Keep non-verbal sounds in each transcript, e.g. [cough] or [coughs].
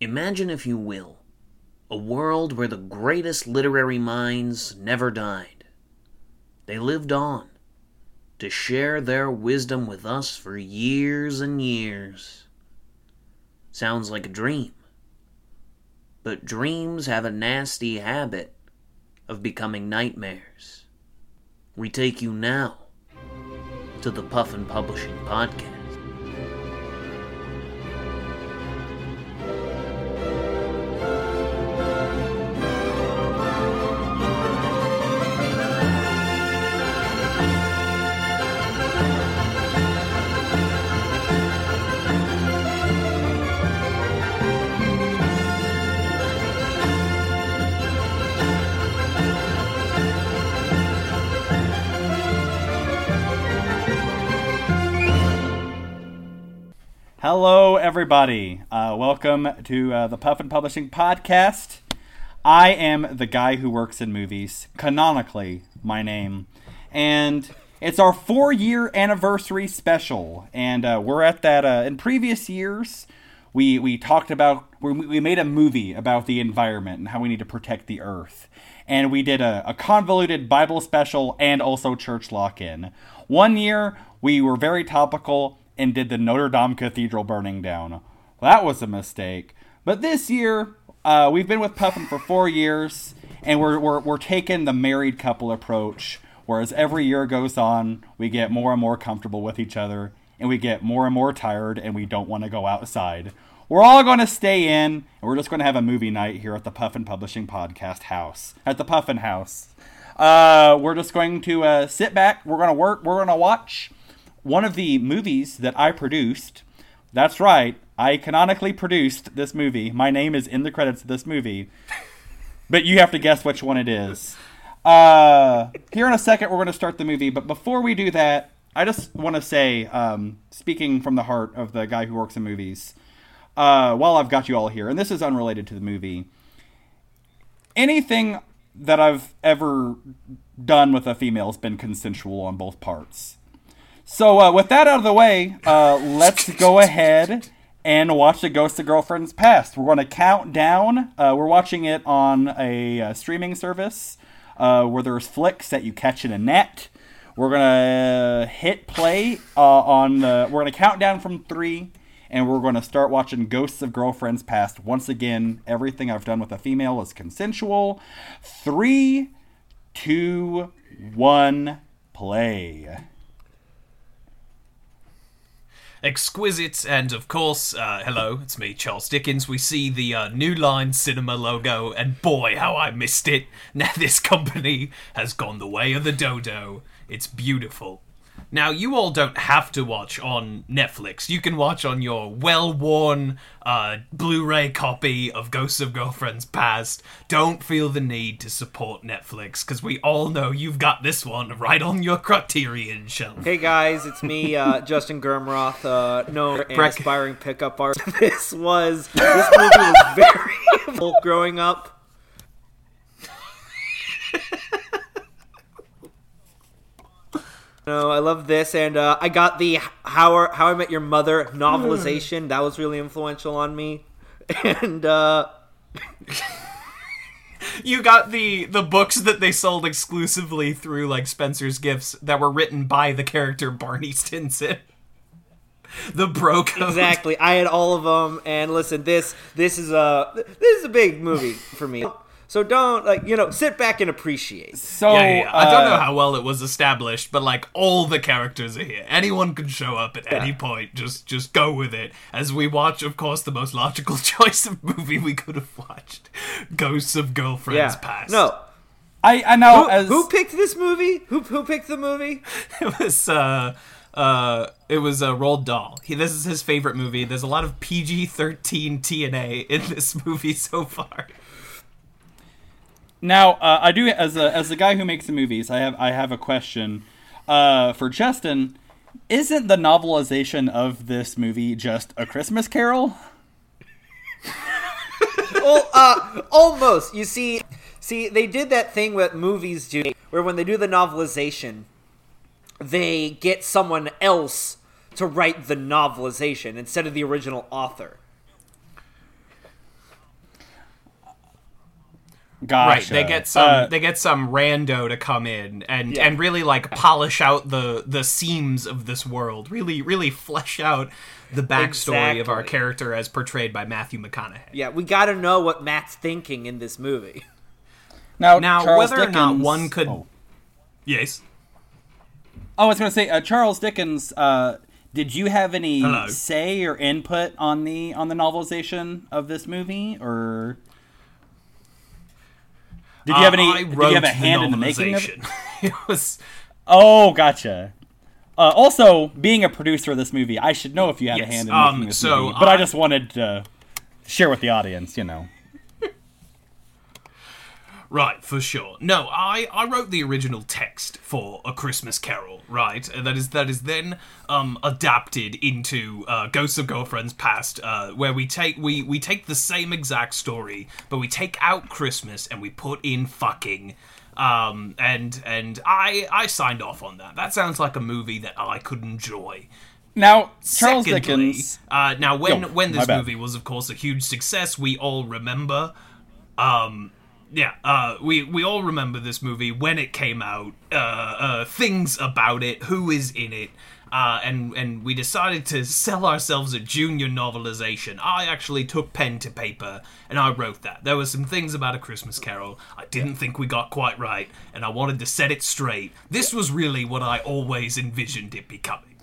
Imagine, if you will, a world where the greatest literary minds never died. They lived on to share their wisdom with us for years and years. Sounds like a dream. But dreams have a nasty habit of becoming nightmares. We take you now to the Puffin Publishing Podcast. Everybody. Uh, welcome to uh, the Puffin Publishing Podcast. I am the guy who works in movies, canonically, my name. And it's our four year anniversary special. And uh, we're at that, uh, in previous years, we, we talked about, we, we made a movie about the environment and how we need to protect the earth. And we did a, a convoluted Bible special and also church lock in. One year, we were very topical and did the Notre Dame Cathedral burning down. That was a mistake. But this year, uh, we've been with Puffin for four years, and we're, we're, we're taking the married couple approach. Whereas every year goes on, we get more and more comfortable with each other, and we get more and more tired, and we don't want to go outside. We're all going to stay in, and we're just going to have a movie night here at the Puffin Publishing Podcast House, at the Puffin House. Uh, we're just going to uh, sit back. We're going to work. We're going to watch one of the movies that I produced. That's right, I canonically produced this movie. My name is in the credits of this movie, [laughs] but you have to guess which one it is. Uh, here in a second, we're going to start the movie, but before we do that, I just want to say, um, speaking from the heart of the guy who works in movies, uh, while I've got you all here, and this is unrelated to the movie, anything that I've ever done with a female has been consensual on both parts. So uh, with that out of the way, uh, let's go ahead and watch the Ghost of Girlfriends Past. We're going to count down. Uh, we're watching it on a, uh, streaming service uh, where there's flicks that you catch in a net. We're gonna hit play uh, on. The, we're gonna count down from three, and we're gonna start watching Ghosts of Girlfriends Past. Once again, everything I've done with a female is consensual. Three, two, one, play. Exquisite and of course uh, hello it's me charles dickens. We see the uh, new line cinema logo and boy how i missed it. [laughs] Now this company has gone the way of the dodo. It's beautiful now you all don't have to watch on netflix you can watch on your well-worn uh, blu-ray copy of ghosts of girlfriends past don't feel the need to support netflix because we all know you've got this one right on your criterion shelf Hey guys, it's me, uh, Justin Gurmroth, uh, known and Breck. aspiring pickup artist. [laughs] This was this movie was very [laughs] growing up. No, I love this, and uh, I got the How How I Met Your Mother novelization. That was really influential on me, [laughs] and uh, [laughs] you got the the books that they sold exclusively through like Spencer's Gifts that were written by the character Barney Stinson. The bro code. exactly, I had all of them. And listen, this this is a this is a big movie for me. [laughs] So don't like you know sit back and appreciate. So Yeah, yeah, yeah. I don't know uh, how well it was established, but like all the characters are here. Anyone can show up at any point. Just just go with it. As we watch, of course, the most logical [laughs] choice of movie we could have watched: Ghosts of Girlfriends Yeah, Past. no. I I know Who, as who picked this movie? Who who picked the movie? [laughs] it was uh uh it was a uh, Roald Dahl. He this is his favorite movie. There's a lot of PG-13 TNA in this [laughs] movie so far. Now, uh, I do as a as the guy who makes the movies. I have I have a question uh, for Justin. Isn't the novelization of this movie just a Christmas Carol? well, uh, almost. You see, see, they did that thing what movies do, where when they do the novelization, they get someone else to write the novelization instead of the original author. Gotcha. Right, they get some Uh, they get some rando to come in and Yeah. and really like polish out the the seams of this world. Really really flesh out the backstory of our character as portrayed by Matthew McConaughey. Yeah, we got to know what Matt's thinking in this movie. now, Now, Charles whether or not one could Oh. Yes. Oh, I was going to say, uh, Charles Dickens. Uh, did you have any Hello. say or input on the on the novelization of this movie, or did you have any? Uh, did you have a hand in the making of it? [laughs] it was Oh, gotcha. Uh, also, being a producer of this movie, I should know if you had a hand in um, making this so movie. But I, I- just wanted to share with the audience, you know. Right, for sure. No, I, I wrote the original text for A Christmas Carol, right? That is that is then um, adapted into uh, Ghosts of Girlfriends Past, uh, where we take we, we take the same exact story, but we take out Christmas and we put in fucking. Um, and and I I signed off on that. That sounds like a movie that I could enjoy. Now, Charles Secondly, Dickens. Uh, now, when when this movie was, of course, a huge success, we all remember. Um, yeah, uh, we we all remember this movie when it came out. Uh, uh, things about it, who is in it, uh, and and we decided to sell ourselves a junior novelization. I actually took pen to paper and I wrote that. There were some things about a Christmas Carol I didn't think we got quite right, and I wanted to set it straight. This was really what I always envisioned it becoming.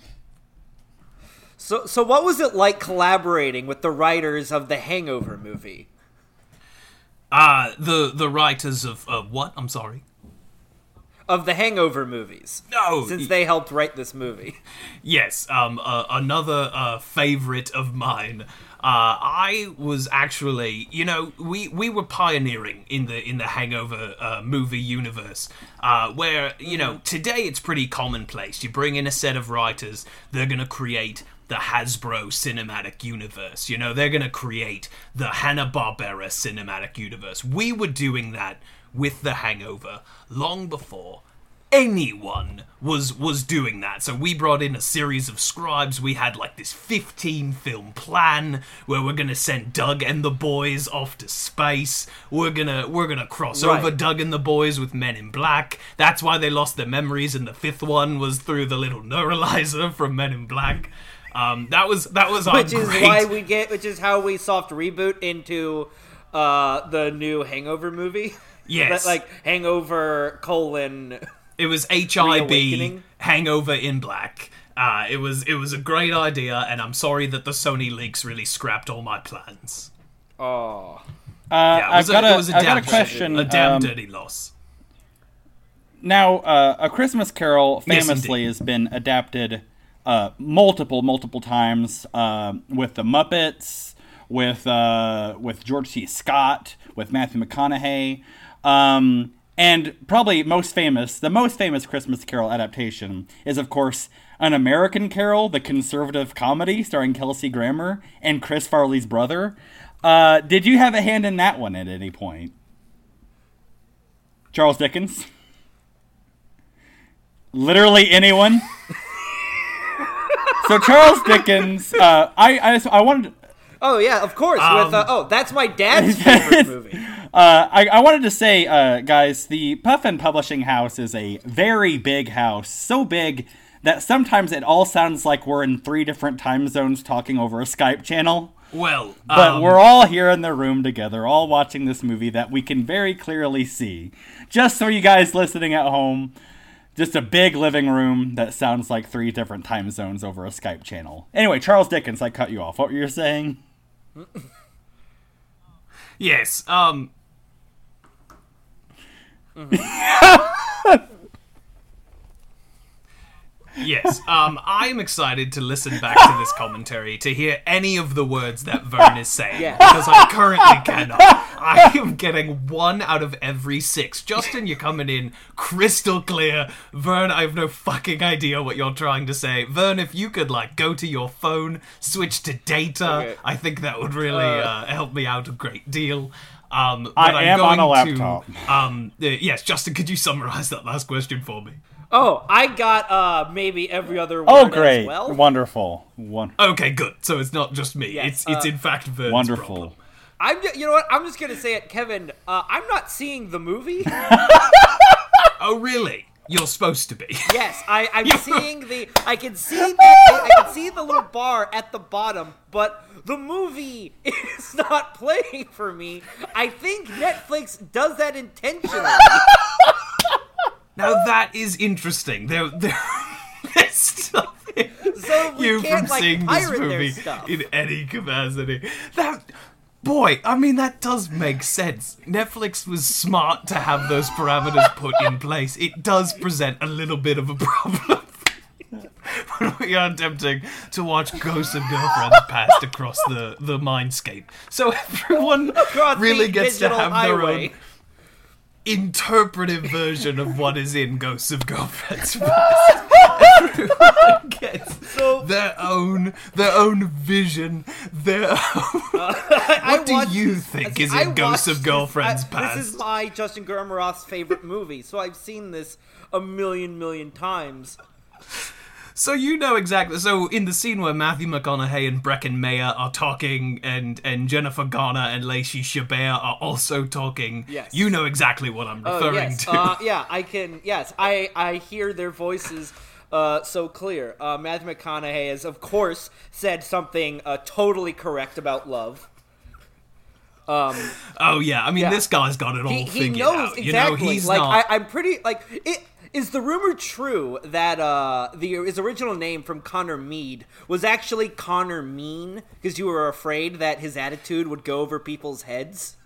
So, so what was it like collaborating with the writers of the Hangover movie? Uh, the the writers of uh, what? I'm sorry. Of the Hangover movies, No, since they helped write this movie. [laughs] Yes, um, uh, another uh, favorite of mine. Uh, I was actually, you know, we, we were pioneering in the in the Hangover uh, movie universe, uh, where you know today it's pretty commonplace. You bring in a set of writers, they're gonna create the Hasbro cinematic universe. You know, they're gonna create the Hanna Barbera cinematic universe. We were doing that with the Hangover long before anyone was was doing that. So we brought in a series of scribes. We had like this 15 film plan where we're gonna send Doug and the boys off to space. We're gonna we're gonna cross Right. over Doug and the boys with Men in Black. That's why they lost their memories, and the fifth one was through the little neuralizer from Men in Black. Um, that was that was which is great- why we get, which is how we soft reboot into uh, the new Hangover movie. [laughs] Yes. That, like Hangover colon. It was HIB Hangover in Black. Uh, it was it was a great idea, and I'm sorry that the Sony leaks really scrapped all my plans. Oh, Uh, Yeah, it I've was got a, a, it was a I've damn got a question. a damn um, dirty loss. Now, uh, A Christmas Carol famously indeed. has been adapted uh, multiple, multiple times uh, with the Muppets, with uh, with George C. Scott, with Matthew McConaughey, um, and probably most famous, the most famous Christmas Carol adaptation is, of course, An American Carol, the conservative comedy starring Kelsey Grammer and Chris Farley's brother. Uh, did you have a hand in that one at any point? Charles Dickens? literally anyone. [laughs] so Charles Dickens, uh, I I, just, I wanted oh yeah, of course. Um, with uh, oh, that's my dad's [laughs] favorite movie. uh, I, I wanted to say, uh, guys, the Puffin Publishing House is a very big house, so big that sometimes it all sounds like we're in three different time zones talking over a Skype channel. Well, But um, we're all here in the room together, all watching this movie that we can very clearly see. Just so you guys listening at home, just a big living room that sounds like three different time zones over a Skype channel. Anyway, Charles Dickens, I cut you off. What were you saying? yes. Um. [laughs] Yes, um, I'm excited to listen back to this commentary to hear any of the words that Vern is saying Yeah. because I currently cannot. I am getting one out of every six. Justin, you're coming in crystal clear. Vern, I have no fucking idea what you're trying to say. Vern, if you could like go to your phone, switch to data, Okay. I think that would really uh, help me out a great deal. Um, but I I'm am on a laptop. To, um, uh, yes, Justin, could you summarize that last question for me? Oh, I got uh maybe every other word Oh, as great. well. Wonderful. One. Okay, good. So it's not just me. Yes, it's it's uh, in fact Vern's Wonderful. problem. I'm you know what? I'm just gonna say it, Kevin. Uh, I'm not seeing the movie. [laughs] Oh, really? You're supposed to be. Yes, I, I'm [laughs] seeing the. I can see the. [laughs] I can see the little bar at the bottom, but the movie is not playing for me. I think Netflix does that intentionally. Now that is interesting. There, there, [laughs] there's stuff So you from like, seeing this movie in any capacity. That boy, I mean, that does make sense. Netflix was smart to have those parameters put in place. It does present a little bit of a [laughs] problem. when we are attempting to watch ghosts of girlfriends passed across the, the mindscape. So everyone [laughs] Across really gets to have their highway. own interpretive version of what is in Ghosts of Girlfriends [laughs] Past. Everyone gets So- their own their own vision, their own. [laughs] I What do watched you think see, is in I Ghosts of Girlfriends this, I- This is my Justin Gurmaroth's favorite movie, so I've seen this a million, million times. So you know exactly. So in the scene where Matthew McConaughey and Breckin Meyer are talking, and and Jennifer Garner and Lacey Chabert are also talking. Yes. You know exactly what I'm Oh referring yes, to. uh, yeah, I can. Yes, I I hear their voices uh, so clear. Uh, Matthew McConaughey has, of course, said something uh, totally correct about love. Um, oh yeah, I mean yeah. this guy's got it all He, he knows out. exactly. You know, he's like not. I, I'm pretty like it. Is the rumor true that uh, the his original name from Connor Mead was actually Connor Mean because you were afraid that his attitude would go over people's heads?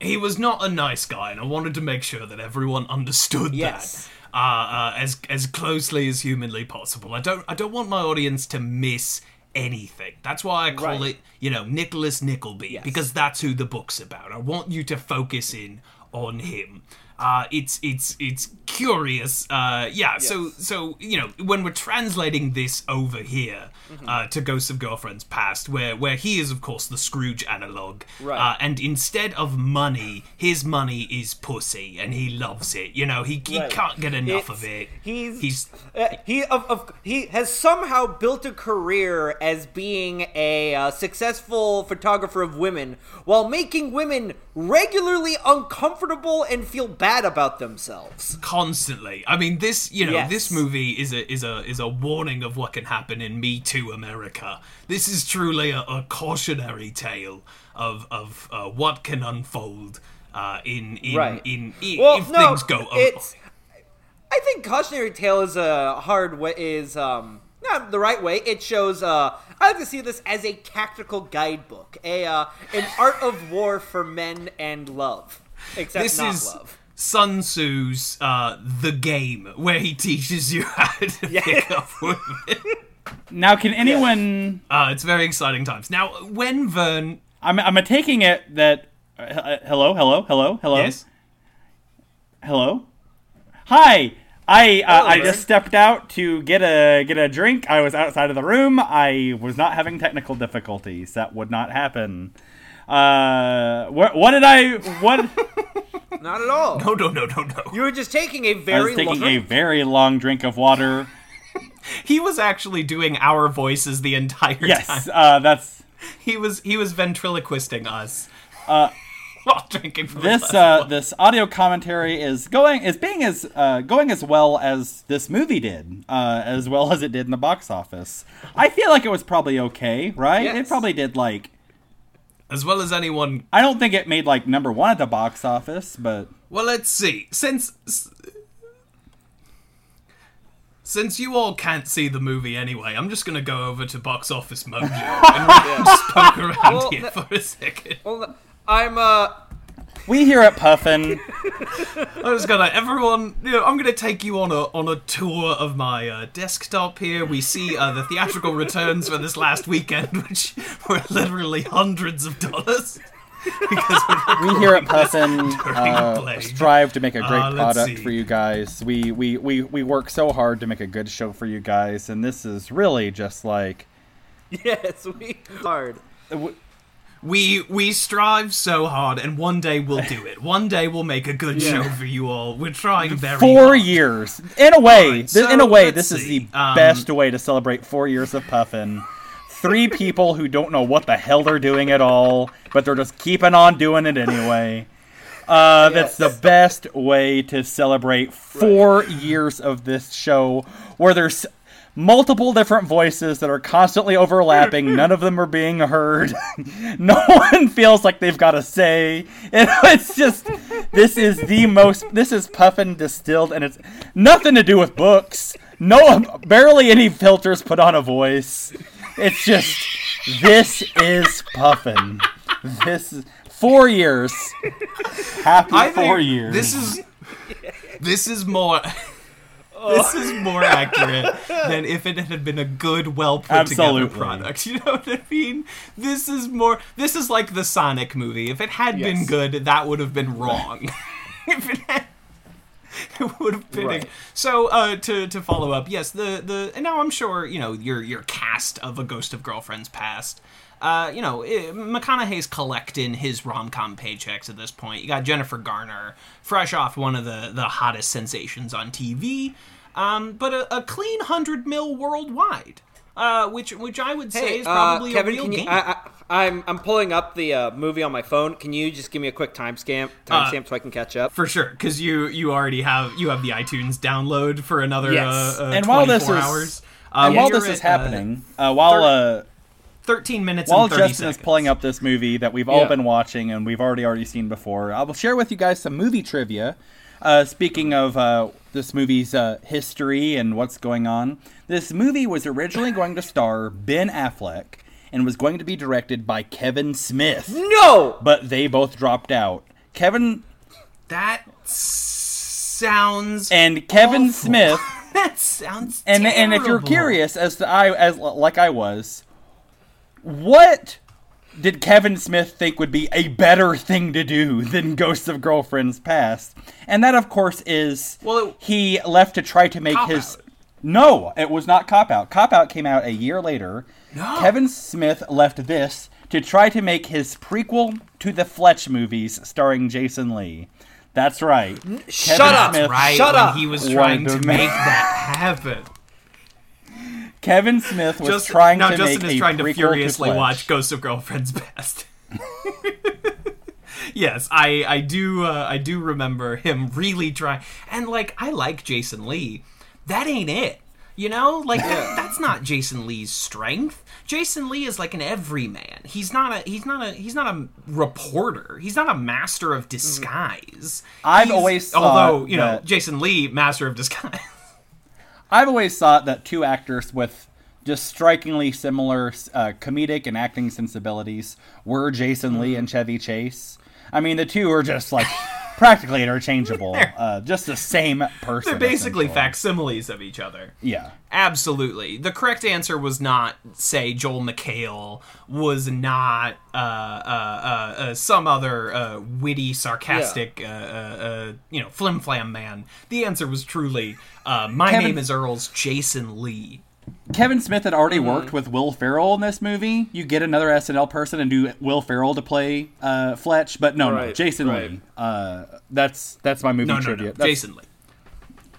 he was not a nice guy, and I wanted to make sure that everyone understood Yes. that uh, uh, as as closely as humanly possible. I don't I don't want my audience to miss anything. That's why I call Right. it, you know, Nicholas Nickleby Yes. because that's who the book's about. I want you to focus in on him. Uh, it's it's it's curious. Uh, yeah. So Yes. so you know when we're translating this over here Mm-hmm. uh, to Ghosts of Girlfriends Past, where where he is of course the Scrooge analog, Right. uh, and instead of money, his money is pussy, and he loves it. You know, he, he Right. can't get enough It's- of it. He's he's uh, he of, of he has somehow built a career as being a uh, successful photographer of women while making women regularly uncomfortable and feel bad about themselves. constantly. I mean, this you know Yes. this movie is a is a is a warning of what can happen in Me Too America. This is truly a, a cautionary tale of of uh, what can unfold uh, in in Right. in, i Well, if no, things go. it's. I think cautionary tale is a hard way. Is um not the right way. It shows. Uh, I like to see this as a tactical guidebook, a uh, an art of war for men and love, except this not is love. Sun Tzu's uh, The Game, where he teaches you how to [laughs] pick up women. Now, can anyone? Uh, it's very exciting times. Now, when Vern, I'm I'm taking it that. Uh, uh, hello, hello, hello, hello, yes, hello. Hi. I uh, I just stepped out to get a get a drink. I was outside of the room. I was not having technical difficulties. That would not happen. Uh, what what did I what? [laughs] Not at all. no, no, no, no, no. You were just taking a I was taking long. a very long drink of water. [laughs] He was actually doing our voices the entire time. Yes, uh, that's He was he was ventriloquisting us. Uh, [laughs] while drinking from this glass uh, this audio commentary is going is being as uh, going as well as this movie did, uh, as well as it did in the box office. I feel like it was probably okay, right? It probably did like as well as anyone. I don't think it made like number one at the box office, but Well, let's see. Since since you all can't see the movie anyway, I'm just gonna go over to Box Office Mojo and we [laughs] can just poke around Well, here that- for a second. Well, I'm uh. We here at Puffin, [laughs] I was gonna everyone. You know, I'm gonna take you on a on a tour of my uh, desktop here. We see uh, the theatrical returns for this last weekend, [laughs] which were literally hundreds of dollars. [laughs] because we're here at recording Puffin uh, strive to make a great Uh, product see. for you guys. We, we we we work so hard to make a good show for you guys, and this is really just like Yes, we hard. We we strive so hard, and one day we'll do it. One day we'll make a good show for you all. We're trying very four hard. years. In a way, Alright, thi- in a way, this is the Um, best way to celebrate four years of Puffin. three [laughs] people who don't know what the hell they're doing at all, but they're just keeping on doing it anyway. Uh, That's the best way to celebrate four years of this show, where there's multiple different voices that are constantly overlapping. [laughs] None of them are being heard. [laughs] no one feels like they've got a say. [laughs] And it's just this is the most. This is Puffin distilled, and it's nothing to do with books. No, barely any filters put on a voice. It's just this is Puffin. This is four years. Happy I four years. This is this is more this is more accurate than if it had been a good, well put Absolutely. together product. [laughs] You know what I mean? This is more. This is like the Sonic movie. If it had been good, that would have been wrong. [laughs] if it had. It would have been Right. so. Uh, to to follow up, yes, the the and now I'm sure you know your your cast of a Ghost of Girlfriends Past. Uh, you know, eh, McConaughey's collecting his rom com paychecks at this point. You got Jennifer Garner, fresh off one of the the hottest sensations on TV, um, but a, a clean hundred mil worldwide, uh, which which I would say Hey, is uh, probably Kevin, a real can you? game. I, I, I'm I'm pulling up the uh, movie on my phone. Can you just give me a quick timestamp timestamp so I can catch up? for sure, because you you already have you have the iTunes download for another Yes. uh, uh, and while this 24 is hours. and Uh, while this is at, uh, happening, uh, while uh, 13 minutes while and 30 Justin seconds. is pulling up this movie that we've all Yeah. been watching and we've already already seen before, I will share with you guys some movie trivia. Uh, speaking of uh, this movie's uh, history and what's going on, this movie was originally going to star Ben Affleck and was going to be directed by Kevin Smith, No. but they both dropped out. Kevin That sounds and Kevin awful. Smith [laughs] that sounds and and if you're curious as to I as like I was, what did Kevin Smith think would be a better thing to do than Ghosts of Girlfriends Past? And that, of course, is Well, it- he left to try to make his. Out. No, it was not Cop Out. Cop Out came out a year later. No. Kevin Smith left this to try to make his prequel to the Fletch movies starring Jason Lee. That's right. Shut Kevin up. Smith- right Shut when up. he was trying to to make- make [laughs] that happen. Kevin Smith was Just, trying now to Justin make is a trying to prequel furiously Fletch. watch Ghost of Girlfriends [laughs] Past. yes, I I do uh, I do remember him really trying, and like I like Jason Lee. That ain't it. You know, like that, that's not Jason Lee's strength. Jason Lee is like an everyman. He's not a he's not a he's not a reporter. He's not a master of disguise. I've He's- always thought although you know that- Jason Lee, master of disguise. [laughs] I've always thought that two actors with just strikingly similar uh, comedic and acting sensibilities were Jason Lee and Chevy Chase. I mean, the two are just like practically [laughs] interchangeable. Uh, just the same person. They're basically facsimiles of each other. Yeah. Absolutely. The correct answer was not, say, Joel McHale, was not uh, uh, uh, uh, some other uh, witty, sarcastic, uh, uh, uh, you know, flim flam man. The answer was truly, uh, my Kevin- name is Earl's Jason Lee. Kevin Smith had already Mm-hmm. worked with Will Ferrell in this movie. You get another SNL person and do Will Ferrell to play uh, Fletch, but no, no, Jason right. Lee. Uh, that's that's my movie No, no, trivia. no. That's, Jason Lee.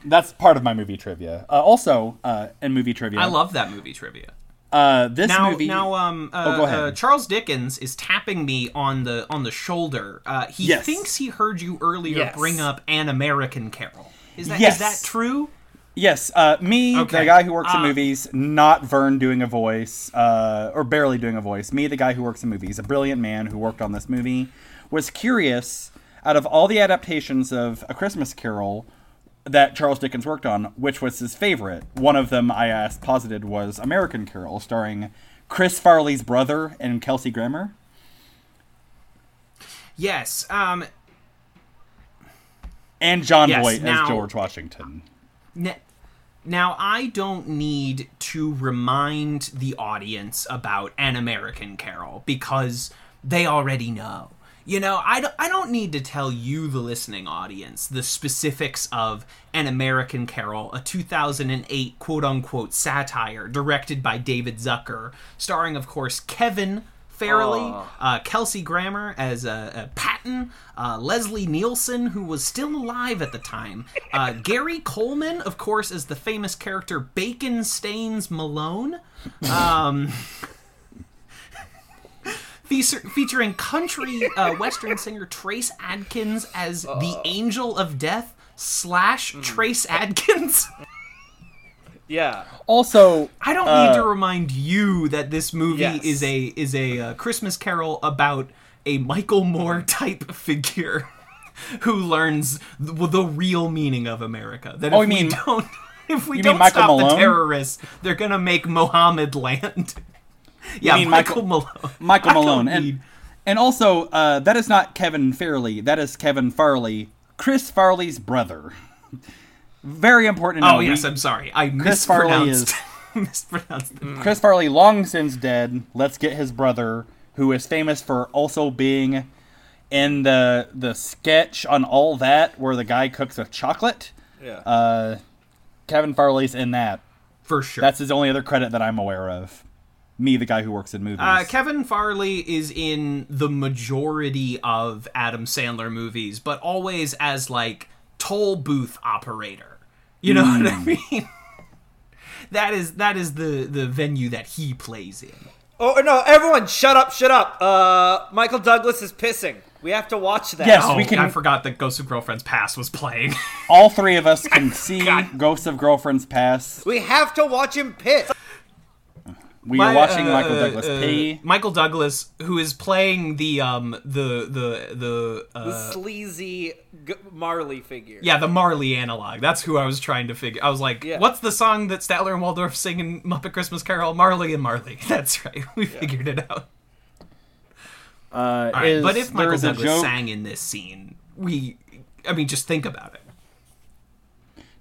that's part of my movie trivia. Uh, also, uh, in movie trivia, I love that movie trivia. uh, this now, movie. now, um, uh, Oh, go ahead. Uh, Charles Dickens is tapping me on the on the shoulder. Uh, he Yes. thinks he heard you earlier Yes. bring up an American Carol. Is that is Yes. that true? Yes, uh, me, Okay. the guy who works in Uh, movies, not Vern doing a voice, uh, or barely doing a voice. Me, the guy who works in movies, a brilliant man who worked on this movie, was curious out of all the adaptations of A Christmas Carol that Charles Dickens worked on, which was his favorite. One of them I asked, posited, was American Carol, starring Chris Farley's brother and Kelsey Grammer. Yes. Um, And John Yes, Voight now- as George Washington. Now, I don't need to remind the audience about An American Carol because they already know. You know, I don't, I don't need to tell you, the listening audience, the specifics of An American Carol, a 2008 quote unquote satire directed by David Zucker, starring, of course, Kevin Farrelly, Aw. uh, Kelsey Grammer as uh, uh, Patton, uh, Leslie Nielsen, who was still alive at the time, uh, Gary Coleman, of course, as the famous character Bacon Stains Malone. Um, [laughs] featuring country uh, western singer Trace Adkins as the Angel of Death slash Trace Adkins. [laughs] Yeah. Also, I don't Uh, need to remind you that this movie Yes. is a is a uh, Christmas Carol about a Michael Moore [laughs] type figure [laughs] who learns the, the real meaning of America. That if Oh, you we mean- don't [laughs] if we don't mean Michael stop the Malone? terrorists, they're gonna make Mohammed land. yeah, Michael, Michael- Malone. Michael Malone, and need- and also uh, that is not Kevin Fairley. That is Kevin Farley, Chris Farley's brother. Very important to know. oh yes, I'm sorry, I Chris Farley [laughs] mispronounced mispronounced. the- Chris Farley long since dead. Let's get his brother, who is famous for also being in the the sketch on all that where the guy cooks with chocolate. Yeah. Uh, Kevin Farley's in that. for sure. That's his only other credit that I'm aware of. Me, the guy who works in movies. Uh, Kevin Farley is in the majority of Adam Sandler movies, but always as like toll booth operator. You know what I Hmm. mean? [laughs] that is that is the the venue that he plays in. Oh no! Everyone, shut up! Shut up! Uh, Michael Douglas is pissing. We have to watch that. Yes. Oh, we can- I forgot that Ghost of Girlfriend's Past was playing. all three of us can [laughs] see God. Ghosts of Girlfriends Past. We have to watch him piss. We My, are watching uh, Michael Douglas uh, pee. Michael Douglas, who is playing the um the the the uh, The sleazy G- Marley figure. Yeah, the Marley analog. That's who I was trying to figure. I was like, Yeah. what's the song that Statler and Waldorf sing in Muppet Christmas Carol? Marley and Marley. [laughs] That's right. We figured it out. Uh, All right, is- but if Michael Douglas joke- sang in this scene, we, I mean, just think about it.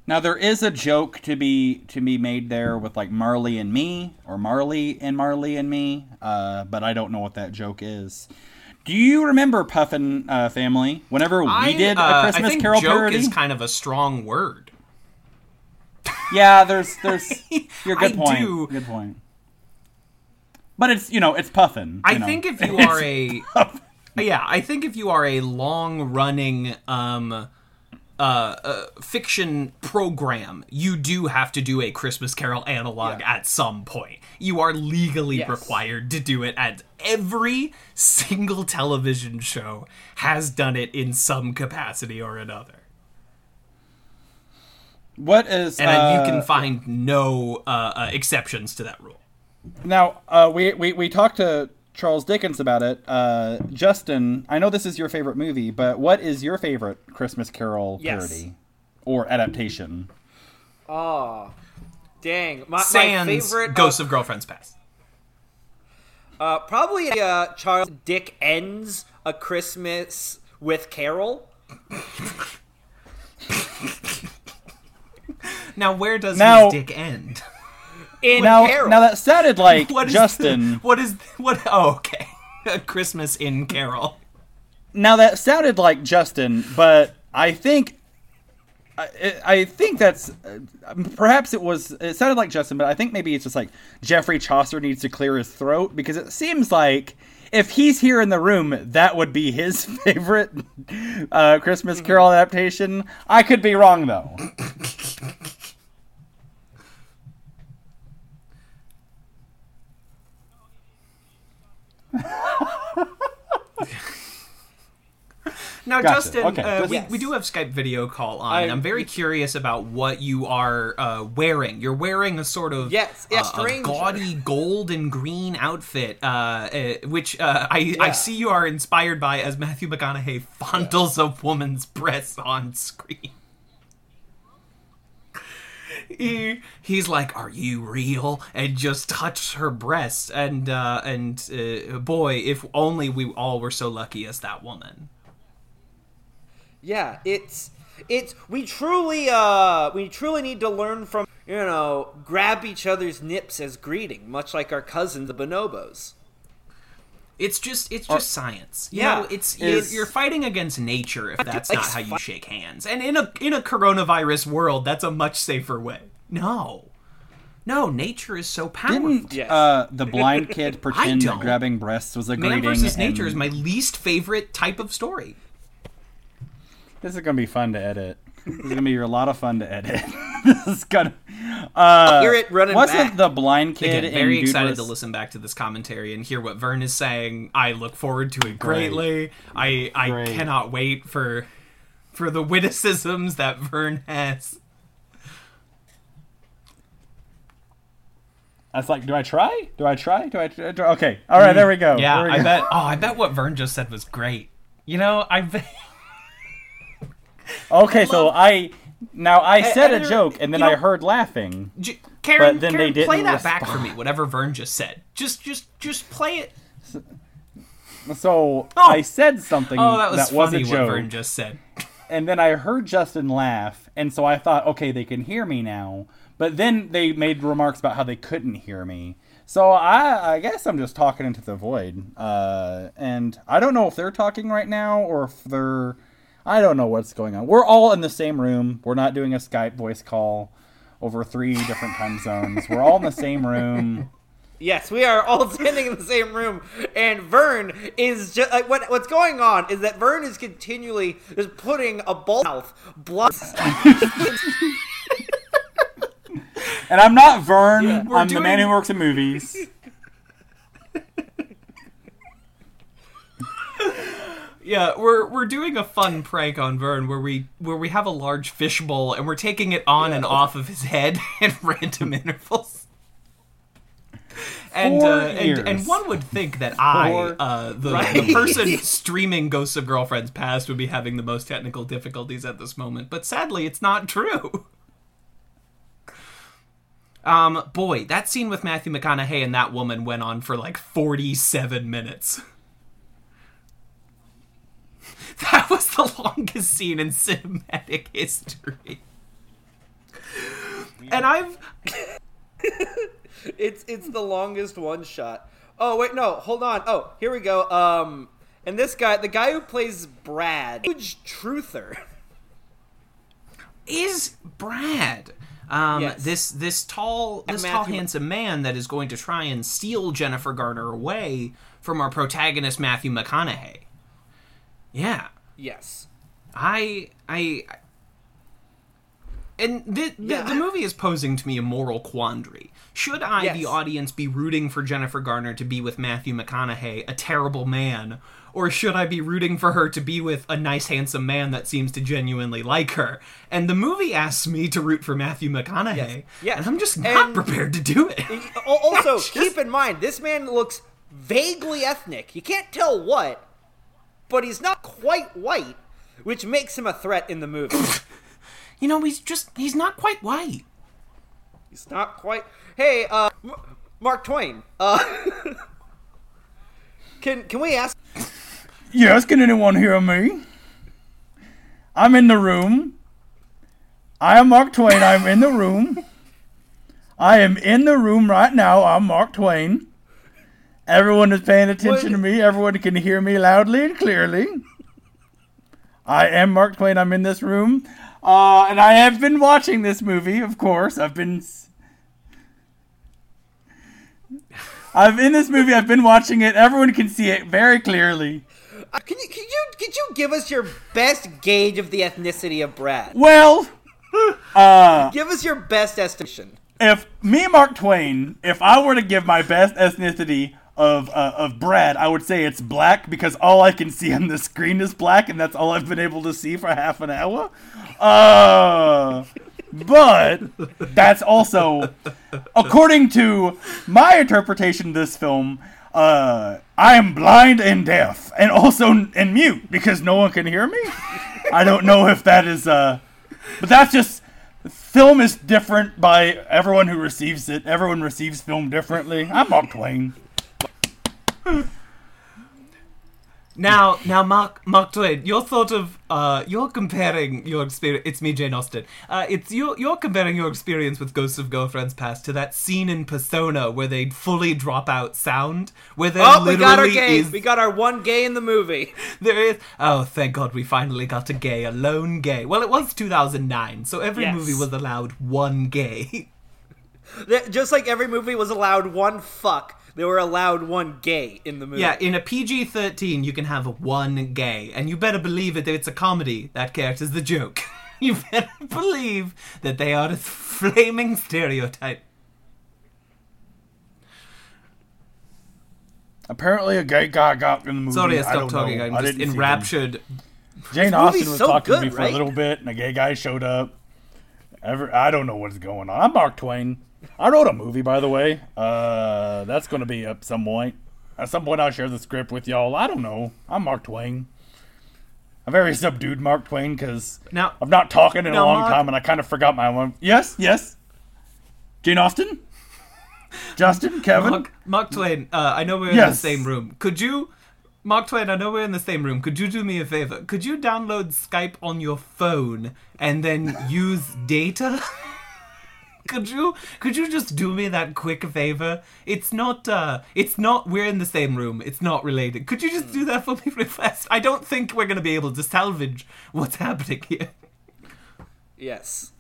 Now there is a joke to be to be made there with like Marley and me or Marley and Marley and me, uh, but I don't know what that joke is. Do you remember Puffin uh, Family? Whenever we I, did uh, a Christmas I think Carol joke parody, is kind of a strong word. yeah, there's there's [laughs] your good I point. do. Good point. But it's you know it's Puffin. I know. think if you [laughs] are a, yeah, I think if you are a long-running um, uh, uh, fiction program, you do have to do a Christmas Carol analog Yeah. at some point. You are legally Yes. required to do it, and every single television show has done it in some capacity or another. what is And uh, you can find no uh, uh, exceptions to that rule. Now, uh, we, we we talked to Charles Dickens about it. Uh, Justin, I know this is your favorite movie, but what is your favorite Christmas Carol Yes. parody or adaptation? Oh, dang. My, my favorite. Ghost uh, of Girlfriend's Past. Uh, probably uh, Charles Dick ends a Christmas with Carol. Now, where does Now- his dick end? In Now, Carol. now that sounded [laughs] like What Justin. [laughs] what is what? Oh, okay. [laughs] Christmas in Carol. now that sounded like Justin, but I think. I, I think that's uh, perhaps it was it sounded like Justin, but I think maybe it's just like Geoffrey Chaucer needs to clear his throat because it seems like if he's here in the room, that would be his favorite uh, Christmas Carol adaptation. I could be wrong though. Now, Gotcha. Justin, Okay, uh, we, Yes. we do have Skype video call on. I- I'm very curious about what you are uh, wearing. You're wearing a sort of Yes, yeah, uh, a gaudy gold and green outfit, uh, uh, which uh, I, I see you are inspired by as Matthew McConaughey fondles a woman's breasts on screen. He, he's like, "Are you real?" and just touched her breasts, and uh, and uh, boy, if only we all were so lucky as that woman. Yeah, it's it's we truly uh we truly need to learn from you know grab each other's nips as greeting, much like our cousins the bonobos. It's just it's just science. You Yeah. know, it's Is- you're, you're fighting against nature if that's like not how you shake hands. And in a in a coronavirus world, that's a much safer way. No. No, nature is so powerful. Didn't Yes. uh, the blind kid [laughs] pretend that grabbing breasts was a Man greeting? versus nature and- is my least favorite type of story. This is gonna be fun to edit. This is gonna be a lot of fun to edit. [laughs] this is gonna. Uh, hear it running wasn't back. the blind kid Again, very excited Dude to listen back to this commentary and hear what Vern is saying. I look forward to it greatly. I I Great. cannot wait for for the witticisms that Vern has. I was like, do I try? Do I try? Do I try? Do I- Okay. All right. There we go. Yeah, There we I go. bet. Oh, I bet what Vern just said was great. You know, I bet. [laughs] Okay, so I now I said a joke and then you I know- heard laughing. J- Karen, But then they didn't play that back for me. Whatever Vern just said. Just, just, just play it. So I said something Oh, that was was funny a what joke, Vern just said. and then I heard Justin laugh, and so I thought, okay, they can hear me now. But then they made remarks about how they couldn't hear me. So I, I guess I'm just talking into the void, uh, and I don't know if they're talking right now or if they're. I don't know what's going on. We're all in the same room. We're not doing a Skype voice call over three different time zones. We're all in the same room. [laughs] Yes, we are all [laughs] standing in the same room, and Vern is just like what, what's going on is that Vern is continually just putting a ball mouth blood. [laughs] And I'm not Vern. we're I'm the man who works in movies. Yeah, we're we're doing a fun prank on Vern where we where we have a large fishbowl and we're taking it on and off of his head [laughs] at random [laughs] intervals. And, uh, and and one would think that I, uh, the, Right. the person [laughs] streaming Ghosts of Girlfriends Past, would be having the most technical difficulties at this moment. But sadly, it's not true. Um, boy, that scene with Matthew McConaughey and that woman went on for like forty-seven minutes. [laughs] That was the longest scene in cinematic history. And I've [laughs] It's it's the longest one shot. Oh wait, no, hold on. Oh, here we go. Um, and this guy, the guy who plays Brad, huge truther. is Brad. Um, Yes. this this tall this tall handsome man that is going to try and steal Jennifer Garner away from our protagonist Matthew McConaughey. Yeah, Yes. I I. And the, the, Yeah. the movie is posing to me a moral quandary. Should I, Yes. the audience, be rooting for Jennifer Garner to be with Matthew McConaughey, a terrible man, or should I be rooting for her to be with a nice, handsome man that seems to genuinely like her? And the movie asks me to root for Matthew McConaughey, Yes. Yes. and I'm just not And- prepared to do it. Also, [laughs] Just- keep in mind, this man looks vaguely ethnic. You can't tell what, but he's not quite white, which makes him a threat in the movie. [coughs] You know, he's just, he's not quite white. he's not quite. Hey, uh, M- Mark Twain. Uh, [laughs] can can we ask? Yes, can anyone hear me? I'm in the room. I am Mark Twain. I'm in the room. I am in the room right now. I'm Mark Twain. Everyone is paying attention to me. Everyone can hear me loudly and clearly. I am Mark Twain. I'm in this room. Uh, and I have been watching this movie, of course. I've been. s- I've in this movie. I've been watching it. Everyone can see it very clearly. Uh, can you can you could you give us your best gauge of the ethnicity of Brad? Well, Give us your best estimation. if me, Mark Twain, if I were to give my best ethnicity of uh, of Brad, I would say it's black because all I can see on the screen is black, and that's all I've been able to see for half an hour. Uh, but that's also, according to my interpretation of this film, uh, I am blind and deaf, and also and mute because no one can hear me. I don't know if that is uh, but that's just film is different by everyone who receives it. Everyone receives film differently. I'm Mark Twain. Now, now, Mark, Mark Twain, you're sort of, uh, you're comparing your experience. It's me, Jane Austen. Uh, it's you. You're comparing your experience with Ghosts of Girlfriends Past to that scene in Persona where they fully drop out sound, where there Oh, we got our literally gay. is We got our one gay in the movie. [laughs] there is. Oh, thank God, we finally got a gay, a lone gay. Well, it was 2009, so every Yes. movie was allowed one gay. [laughs] Just like every movie was allowed one fuck, they were allowed one gay in the movie. yeah, in a PG-13, you can have one gay, and you better believe it. If it's a comedy, that character's the joke. [laughs] you better believe that they are a flaming stereotype. Apparently, a gay guy got in the movie. Sorry, I I don't stopped talking. know. I'm I just didn't see him. enraptured. Jane Austen was so talking to me for right? a little bit, and a gay guy showed up. Ever, I don't know what's going on. I'm Mark Twain. I wrote a movie, by the way. Uh, that's going to be up some point. At some point, I'll share the script with y'all. I don't know. I'm Mark Twain. I'm a very [laughs] subdued Mark Twain because Now- I'm not talking in a long Mark- time, and I kind of forgot my one. Yes, yes. Jane Austen, [laughs] Justin, Kevin. Mark, Mark Twain, uh, I know we're in the same room. Could you, Mark Twain, I know we're in the same room. Could you do me a favor? Could you download Skype on your phone and then [laughs] use data? Could you could you just do me that quick favor? It's not uh it's not we're in the same room. It's not related. Could you just do that for me [laughs] real fast? I don't think we're gonna be able to salvage what's happening here. Yes.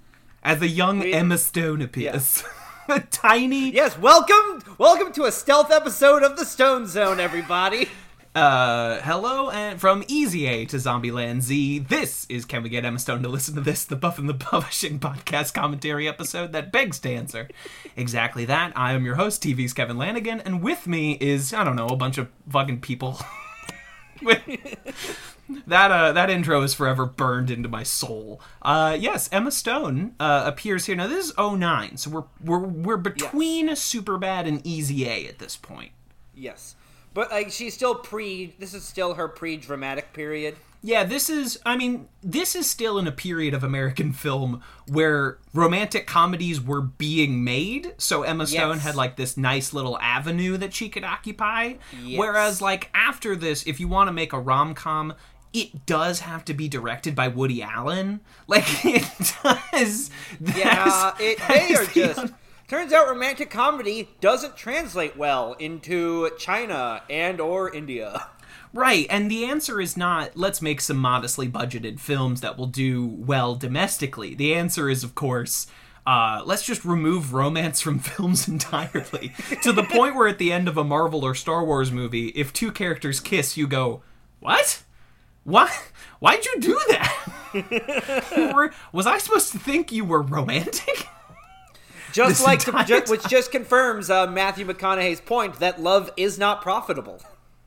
As a young We- Emma Stone appears. [laughs] a tiny Yes, welcome welcome to a stealth episode of the Stone Zone, everybody. Uh, hello, and from Easy A to Zombieland Z, this is Can We Get Emma Stone to Listen to This, the Buff and the Publishing [laughs] podcast commentary episode that begs to answer exactly that. I am your host, TV's Kevin Lanigan, and with me is, I don't know, a bunch of fucking people. [laughs] that uh that intro is forever burned into my soul. Uh yes, Emma Stone uh appears here. Now this is 09, so we're we're we're between Superbad and Easy A at this point. Yes. But like she's still pre this is still her pre dramatic period. Yeah, this is, I mean, this is still in a period of American film where romantic comedies were being made. So Emma Stone Yes. had like this nice little avenue that she could occupy. Yes. Whereas, like, after this, if you want to make a rom com, it does have to be directed by Woody Allen. Like, [laughs] it does. Yeah, it, they are just turns out romantic comedy doesn't translate well into China and or India. Right, and the answer is not let's make some modestly budgeted films that will do well domestically. The answer is, of course, uh, let's just remove romance from [laughs] films entirely. to the point where at the end of a Marvel or Star Wars movie, if two characters kiss, you go, What? Why? Why'd you do that? [laughs] Was I supposed to think you were romantic? [laughs] Just like which just confirms uh, Matthew McConaughey's point that love is not profitable.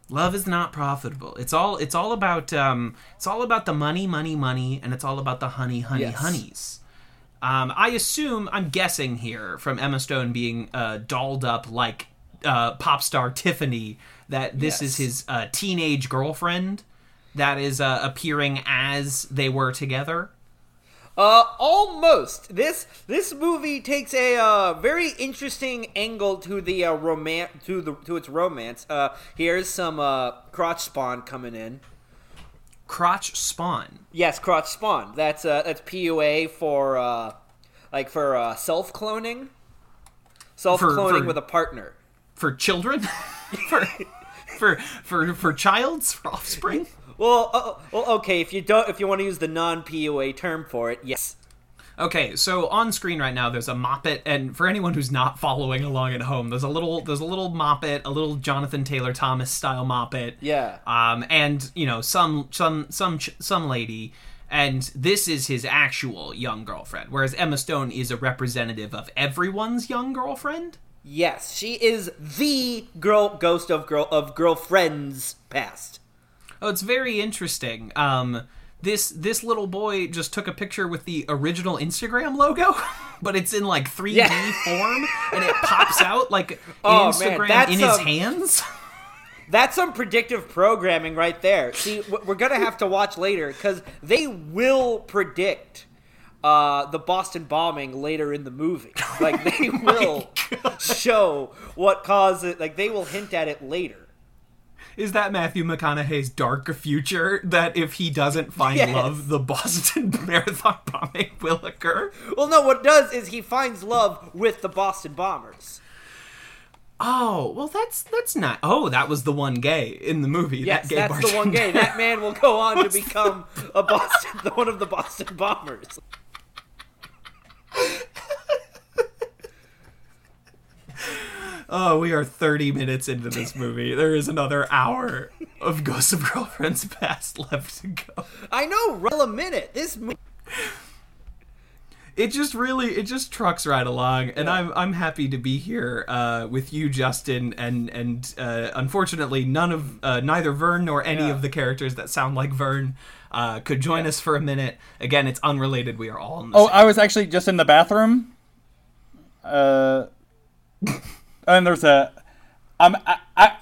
Love is not profitable. It's all it's all about um it's all about the money, money, money, and it's all about the honey, honey, Yes. honeys. Um, I assume I'm guessing here from Emma Stone being uh, dolled up like uh, pop star Tiffany that this is his uh, teenage girlfriend that is uh, appearing as they were together. Uh, almost. This this movie takes a uh, very interesting angle to the uh, romance to the to its romance. Uh, here's some uh, crotch spawn coming in. Crotch Spawn. Yes, crotch spawn. That's uh, that's PUA for uh, like for uh, self cloning. Self cloning with a partner. For children? [laughs] for, [laughs] for for for childs? For offspring? [laughs] Well, uh, well, okay. If you don't, if you want to use the non PUA term for it, yes. Okay, so on screen right now there's a moppet, and for anyone who's not following along at home, there's a little there's a little moppet, a little Jonathan Taylor Thomas style moppet. Yeah. Um, and you know some some some some lady, and this is his actual young girlfriend, whereas Emma Stone is a representative of everyone's young girlfriend. Yes, she is the girl ghost of girl of girlfriends past. Oh, it's very interesting. Um, this this little boy just took a picture with the original Instagram logo, [laughs] but it's in like 3D Yeah. form, and it pops out like [laughs] Oh, Instagram that's in his hands. [laughs] That's some predictive programming right there. See, we're gonna have to watch later because they will predict uh, the Boston bombing later in the movie. Like they will show what caused it. Like they will hint at it later. Is that Matthew McConaughey's dark future that if he doesn't find Yes. love, the Boston [laughs] Marathon bombing will occur? Well, no, what does is he finds love with the Boston bombers. Oh, well, that's that's not. Oh, that was the one gay in the movie. Yes, that gay that's the one gay. That man will go on to [laughs] become a Boston, [laughs] one of the Boston bombers. Oh, we are 30 minutes into this movie. There is another hour of Ghosts of Girlfriends Past left to go. I know, roll a minute. This movie. it just really it just trucks right along and i'm i'm happy to be here uh, with you justin and and uh, unfortunately none of uh, neither vern nor any Yeah. of the characters that sound like vern uh, could join us for a minute again it's unrelated we are all in the Oh, same I was actually just in the bathroom. Uh, [laughs] and there's a, um, I, I.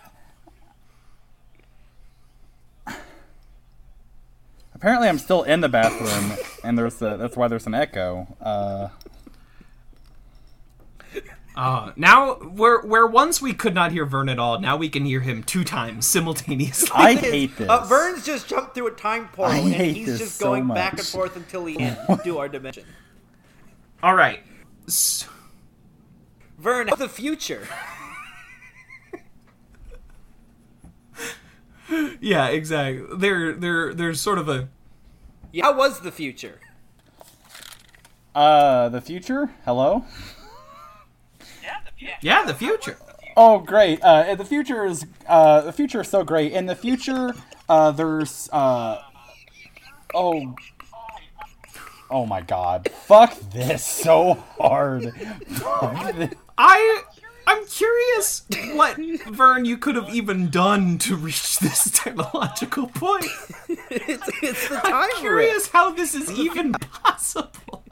Apparently, I'm still in the bathroom, and there's a, that's why there's an echo. Uh, Uh, now, where where once we could not hear Vern at all, now we can hear him two times simultaneously. I hate this. Uh, Vern's just jumped through a time portal, and he's this just so going back and forth until he can't [laughs] do our dimension. all right. S- Vern, the future. yeah, exactly. There, there, there's sort of a Yeah, how was the future? uh, the future. Hello. yeah, the future. Oh, great! Uh, the future is uh, the future is so great. In the future, uh, there's uh, oh, oh my God! Fuck this so hard. Fuck this. I I'm curious what Vern you could have even done to reach this technological point. It's, it's the time I'm rift. curious how this is even possible.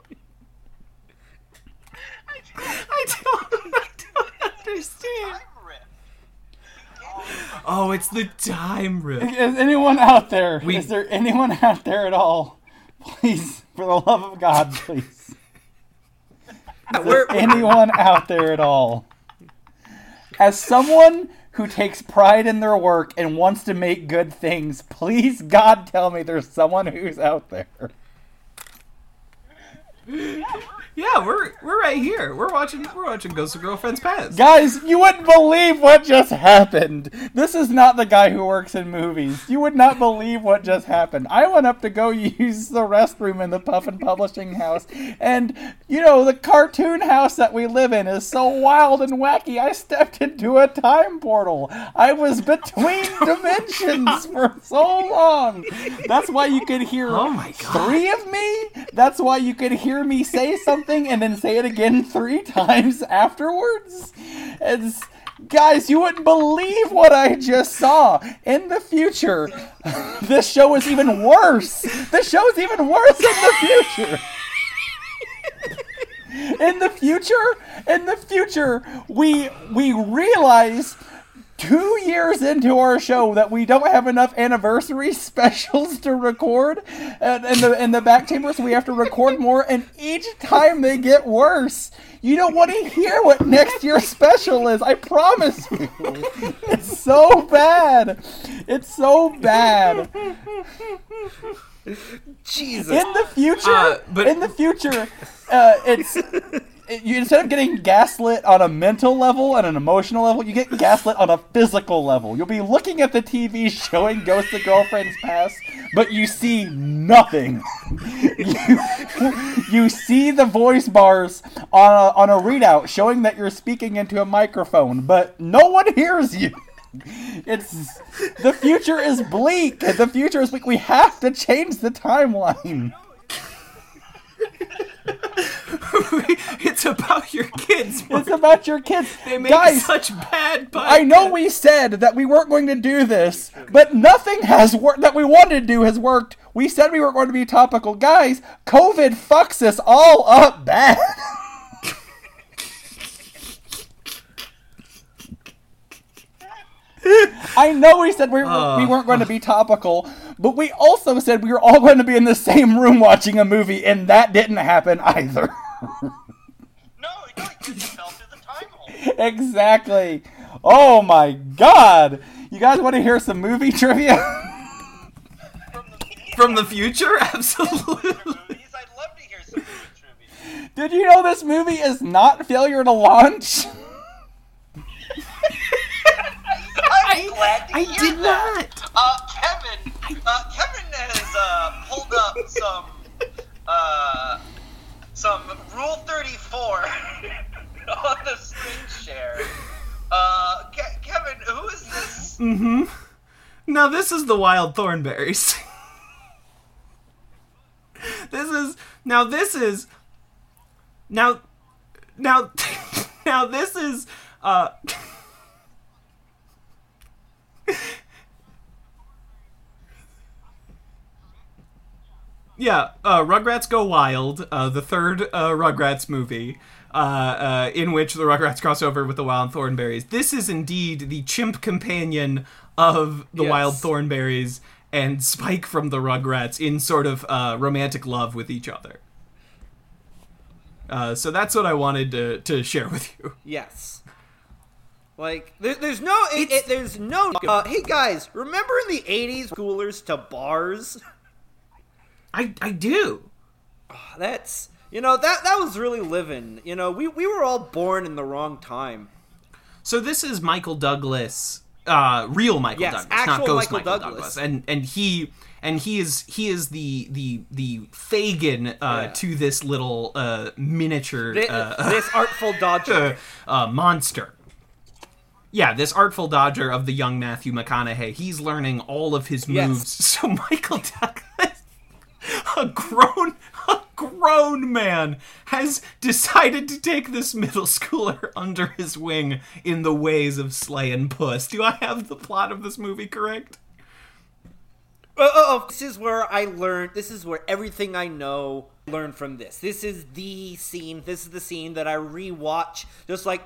I don't, I don't understand. Oh, it's the time rift. Is anyone out there? We- Is there anyone out there at all? Please, for the love of God, [laughs] please. [laughs] We're, anyone out there at all? As someone who takes pride in their work and wants to make good things, please, God, tell me there's someone who's out there. [laughs] Yeah, we're we're right here. We're watching we're watching Ghost of Girlfriend's Past. Guys, you wouldn't believe what just happened. This is not the guy who works in movies. You would not believe what just happened. I went up to go [laughs] use the restroom in the Puffin Publishing House, and you know, the cartoon house that we live in is so wild and wacky. I stepped into a time portal. I was [laughs] between oh dimensions for so long. That's why you could hear Oh my God. three of me. That's why you could hear me say something [laughs] and then say it again [laughs] three times afterwards. It's guys, you wouldn't believe what I just saw. In the future, [laughs] this show is even worse. This show is even worse in the future. [laughs] In the future, in the future, we we realize two years into our show that we don't have enough anniversary [laughs] specials to record and in the in the back chamber so we have to record more and each time they get worse. You don't want to hear what next year's special is i promise you. [laughs] It's so bad. It's so bad. Jesus. in the future Uh, but- in the future uh, it's it- [laughs] you instead of getting gaslit on a mental level and an emotional level you get gaslit on a physical level you'll be looking at the tv showing ghost of girlfriend's past but you see nothing [laughs] you, you see the voice bars on a, on a readout showing that you're speaking into a microphone but no one hears you it's the future is bleak. The future is bleak. We have to change the timeline. [laughs] [laughs] it's about your kids. It's about your kids. They make Guys, such bad. I know we said that we weren't going to do this, but nothing has worked that we wanted to do has worked. We said we weren't going to be topical. Guys, COVID fucks us all up bad. [laughs] I know we said we, were, we uh. weren't going to be topical, but we also said we were all going to be in the same room watching a movie, and that didn't happen either. [laughs] No, no, it just fell through the time hole. exactly. Oh my god. You guys want to hear some movie trivia? From the From the future, [laughs] absolutely. I'd love to hear some movie. Did you know this movie is not failure to launch? [laughs] I'm glad to I hear did that. not. Uh, Kevin, uh, Kevin has uh, pulled up some, uh, some Rule 34 [laughs] on the screen share. Uh, Ke- Kevin, who is this? Now this is the wild thornberrys. [laughs] this is now this is Now, now, [laughs] now this is uh. Yeah, uh, Rugrats Go Wild, uh, the third uh, Rugrats movie, uh, uh, in which the Rugrats cross over with the Wild Thornberrys. This is indeed the chimp companion of the Yes. Wild Thornberrys and Spike from the Rugrats in sort of uh, romantic love with each other. Uh, so that's what I wanted to, to share with you. Yes. Like there, there's no it, it, there's no uh, hey guys remember in the 80s coolers to bars [laughs] I, I do. that's you know that that was really living you know we, we were all born in the wrong time So this is Michael Douglas, uh, real Michael Yes, Douglas, not Ghost Michael Michael, Douglas. Douglas. and and he and he is he is the the the Fagin uh, Yeah. to this little uh, miniature uh, this [laughs] artful dodger uh, monster. Yeah, this artful dodger of the young Matthew McConaughey. He's learning all of his Yes. moves. [laughs] So Michael Douglas, [laughs] a grown a grown man, has decided to take this middle schooler [laughs] under his wing in the ways of slaying puss. Do I have the plot of this movie correct? Oh, oh, oh, this is where I learned. This is where everything I know learned from this. This is the scene. This is the scene that I rewatch, just like,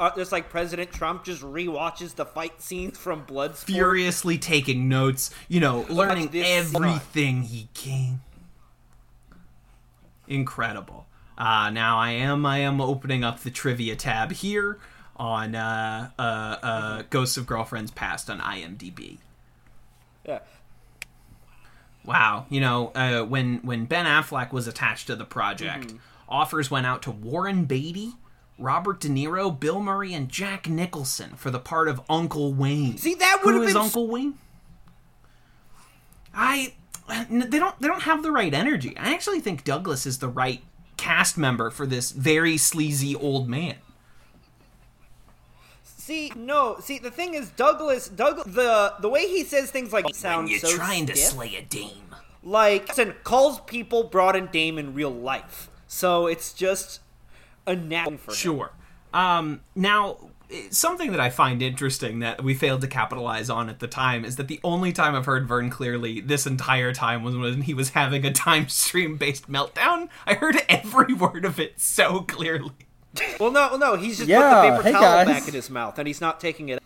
uh, just like President Trump just rewatches the fight scenes from Bloodsport. Furiously taking notes, you know, learning everything he can. Incredible. Uh, now I am I am opening up the trivia tab here on uh, uh, uh, Ghosts of Girlfriends Past on IMDb. Yeah. Wow, you know, uh, when when Ben Affleck was attached to the project, Mm-hmm. offers went out to Warren Beatty, Robert De Niro, Bill Murray, and Jack Nicholson for the part of Uncle Wayne. See, that would've is been Uncle Wayne? I they don't they don't have the right energy. I actually think Douglas is the right cast member for this very sleazy old man. See, no. See, the thing is, Douglas, Doug, the the way he says things like sound You're so trying to slay a dame. like listen, calls people broad and dame in real life. So it's just a knack for him. Sure. Um, now, something that I find interesting that we failed to capitalize on at the time is that the only time I've heard Vern clearly this entire time was when he was having a [laughs] time stream based meltdown. I heard every [laughs] word of it so clearly. Well, no, well, no. He's just Yeah, put the paper hey, towel guys. back in his mouth, and he's not taking it.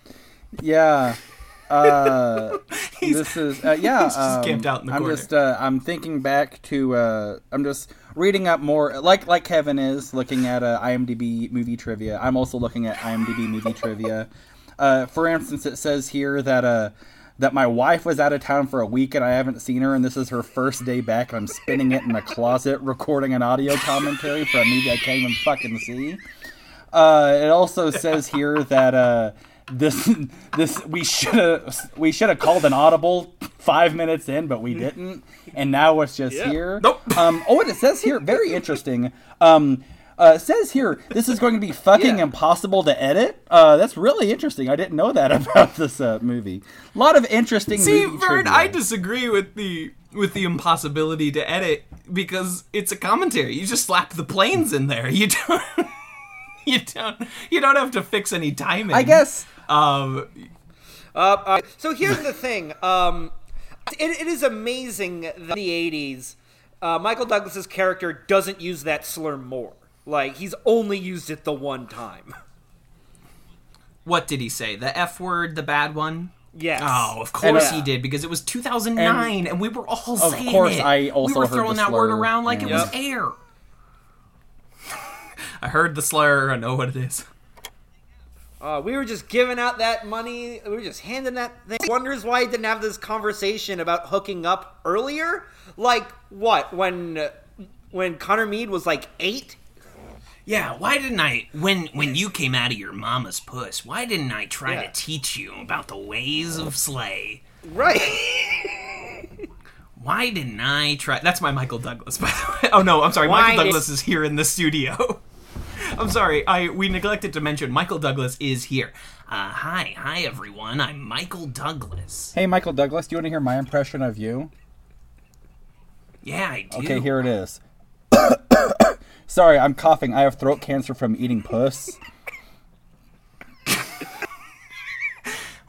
Yeah. [laughs] Uh, He's, this is uh, yeah. He's just camped um, out in the I'm corner. just uh, I'm thinking back to uh, I'm just reading up more like like Kevin is looking at uh, IMDb movie trivia. I'm also looking at IMDb movie trivia. Uh, for instance, it says here that uh that my wife was out of town for a week and I haven't seen her, and this is her first day back. I'm spinning it in the closet, recording an audio commentary for a movie I can't even fucking see. Uh, it also says here that uh, this this we should have we should have called an audible five minutes in, but we didn't, and now it's just here. Nope. Um, oh, and it says here very interesting. Um, uh, it says here this is going to be fucking Yeah. impossible to edit. Uh, that's really interesting. I didn't know that [laughs] about this uh, movie. A lot of interesting. See, Vern. I disagree with the with the impossibility to edit because it's a commentary. You just slap the planes in there. You don't. [laughs] You don't. You don't have to fix any timing. I guess. Um, Uh, uh, so here's the thing. Um, it, it is amazing that in the '80s, uh, Michael Douglas's character doesn't use that slur more. Like he's only used it the one time. what did he say? The F word, the bad one. Yes. Oh, of course And, he did because it was 2009 and, we were all saying Of course, it. I also we were heard throwing that word around like it yeah. was air. [laughs] I heard the slur. I know what it is. Uh, we were just giving out that money. We were just handing that thing. Wonders why I didn't have this conversation about hooking up earlier. Like what? When when Connor Mead was like eight. Yeah, why didn't I when when you came out of your mama's puss? Why didn't I try Yeah. to teach you about the ways of slay? Right. Why didn't I try? That's my Michael Douglas, by the way. Oh no, I'm sorry. Why Michael did- Douglas is here in the studio. I'm sorry. I we neglected to mention Michael Douglas is here. Uh, hi, hi everyone. I'm Michael Douglas. Hey, Michael Douglas, do you want to hear my impression of you? Yeah, I do. Okay, here it is. [coughs] Sorry, I'm coughing. I have throat cancer from eating puss. [laughs]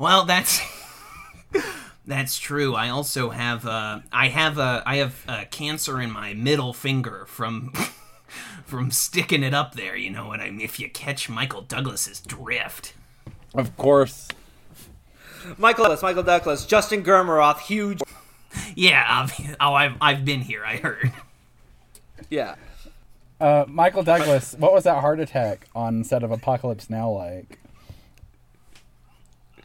Well, that's [laughs] that's true. I also have uh, I have uh, I have uh, cancer in my middle finger from [laughs] from sticking it up there. You know what I mean? If you catch Michael Douglas's drift. Of course. Michael Douglas, Michael Douglas, Justin Germeroth, huge. Yeah. I've, oh, I've I've been here. I heard. Yeah. Uh, Michael Douglas, what was that heart attack on set of Apocalypse Now like?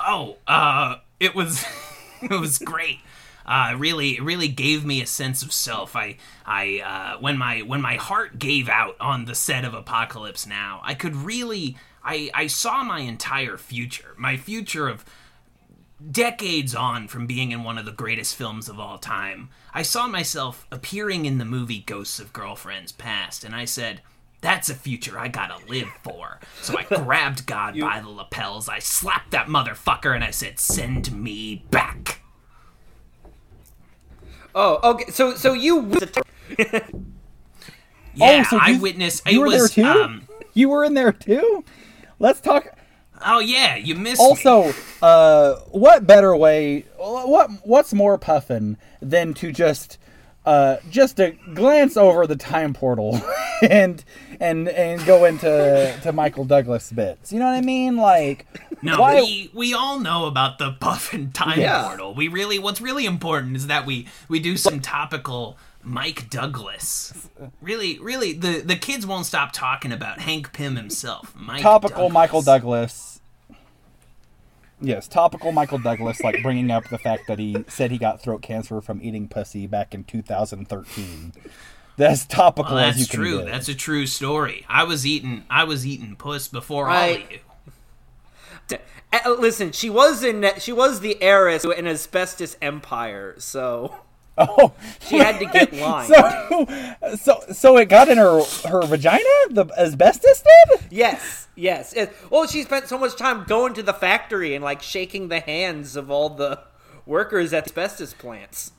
Oh, uh, it was [laughs] it was great. Uh, really, it really gave me a sense of self. I, I, uh, when my when my heart gave out on the set of Apocalypse Now, I could really, I, I saw my entire future, my future of decades on from being in one of the greatest films of all time. I saw myself appearing in the movie Ghosts of Girlfriends Past, and I said, that's a future I gotta live for. So I [laughs] grabbed God by the lapels, I slapped that motherfucker, and I said, send me back. Oh, okay. So, so you. [laughs] Yeah, oh, so I you, witnessed. You it were was, there too. Um, you were in there too. Let's talk. oh yeah, you missed me. Also, uh, what better way? What what's more puffin than to just uh, just to glance over the time portal [laughs] and and and go into to Michael Douglas bits. You know what I mean? Like, No, why? we we all know about the Puffin time Yeah. portal. We really what's really important is that we we do some topical Mike Douglas. Really, really, the the kids won't stop talking about Hank Pym himself. Mike topical Douglas. Michael Douglas. Yes, topical Michael Douglas, like bringing up the fact that he said he got throat cancer from eating pussy back in 2013. That's topical Well, as you that's can true. get. That's a true story. I was eating I was eating puss before all Right. of you. Uh, Listen, she was in. She was the heiress to an asbestos empire. So [laughs] Oh, She had to get lined. [laughs] So, so, so it got in her her vagina. The asbestos did. yes, yes. It, well, she spent so much time going to the factory and like shaking the hands of all the workers at asbestos plants.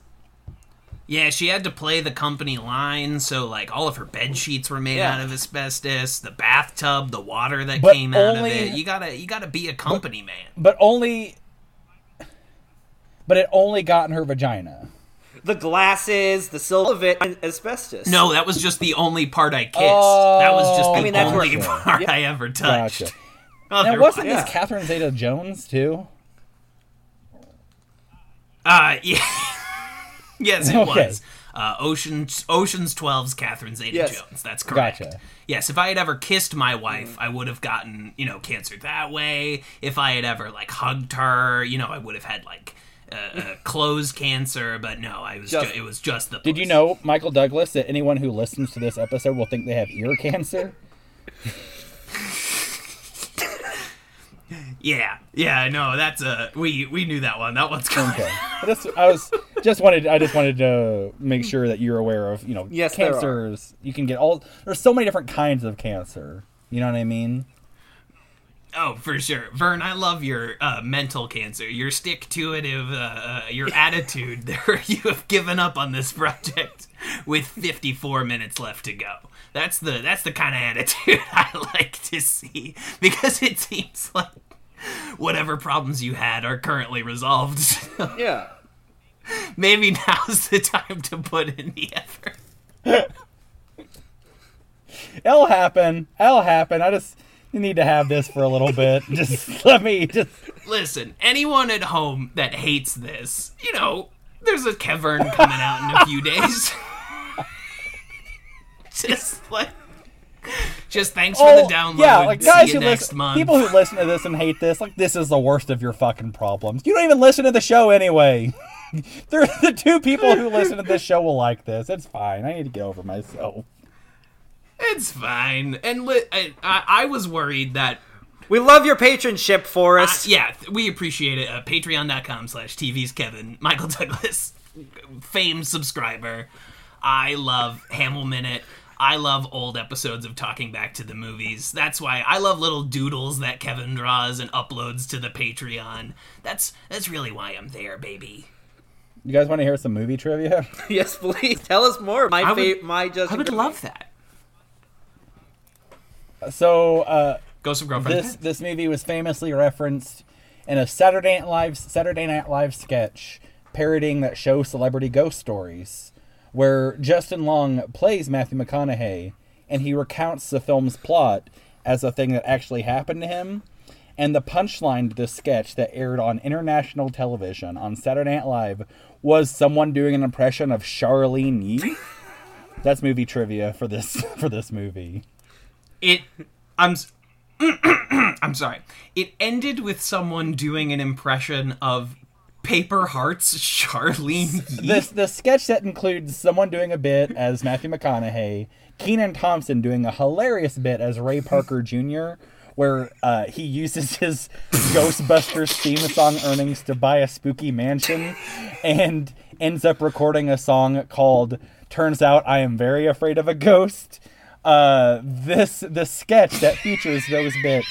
Yeah, she had to play the company line, so like all of her bed sheets were made Yeah. out of asbestos. The bathtub, the water that But came out of it. You gotta, you gotta be a company man. But only. But it only got in her vagina. The glasses, the silver of it, and asbestos. No, that was just the only part I kissed. that was just Oh, the I mean, that's only where- [laughs] part Yep. I ever touched. Gotcha. Now, Otherwise- wasn't Yeah. this Catherine Zeta-Jones too? Uh, [laughs] yeah. yes, it Okay. was. Uh, Ocean's Ocean's 12's Catherine Yes. Zeta-Jones. That's correct. Gotcha. Yes, if I had ever kissed my wife, I would have gotten, you know, cancer that way. If I had ever like hugged her, you know, I would have had like uh, uh, closed cancer. But no, I was. Just- ju- it was just the. Did you know, Michael Douglas, that anyone who listens to this episode will think they have ear cancer? [laughs] Yeah, yeah, no, that's a we we knew that one. That one's coming. Okay. [laughs] I I was just wanted I just wanted to make sure that you're aware of you know Yes, cancers. You can get all there's so many different kinds of cancer. You know what I mean? Oh, for sure, Vern. I love your uh, mental cancer, your stick to itiveness, uh, uh, your attitude. [laughs] There, [laughs] you have given up on this project [laughs] with 54 minutes left to go. That's the that's the kind of attitude I like to see because it seems like whatever problems you had are currently resolved. So Yeah. maybe now's the time to put in the effort. It'll happen. It'll happen. I just need to have this for a little bit. [laughs] Just let me just Listen, anyone at home that hates this, you know, there's a Kevern coming out in a few days. [laughs] just like, just thanks for the oh, download. Oh, Yeah, like guys See who you next listen, month. people who listen to this and hate this, like this is the worst of your fucking problems. You don't even listen to the show anyway. [laughs] The two people who listen to this show will like this. It's fine. I need to get over myself. It's fine. And li- I, I, I was worried that We love your patronship, Uh, Forrest. yeah, we appreciate it. Uh, Patreon.com slash TV's Kevin. Michael Douglas, famed subscriber. I love Hamill Minute. I love old episodes of Talking Back to the Movies. That's why I love little doodles that Kevin draws and uploads to the Patreon. That's that's really why I'm there, baby. You guys want to hear some movie trivia? [laughs] Yes, please tell us more. My I would- fa- my just I would love that. So uh, Ghost of Girlfriend. this this movie was famously referenced in a Saturday Night Live Saturday Night Live sketch parodying that show Celebrity Ghost Stories, where Justin Long plays Matthew McConaughey and he recounts the film's plot as a thing that actually happened to him. And the punchline to this sketch that aired on international television on Saturday Night Live was someone doing an impression of Charlyne Yi. [laughs] That's movie trivia for this [laughs] for this movie. It i'm [clears throat] i'm sorry it ended with someone doing an impression of paper hearts charlyne this the sketch that includes someone doing a bit as Matthew McConaughey, Kenan Thompson doing a hilarious bit as Ray Parker Jr., where uh, he uses his Ghostbusters theme song earnings to buy a spooky mansion, and ends up recording a song called "Turns Out I Am Very Afraid of a Ghost." Uh, this the sketch that features those bits.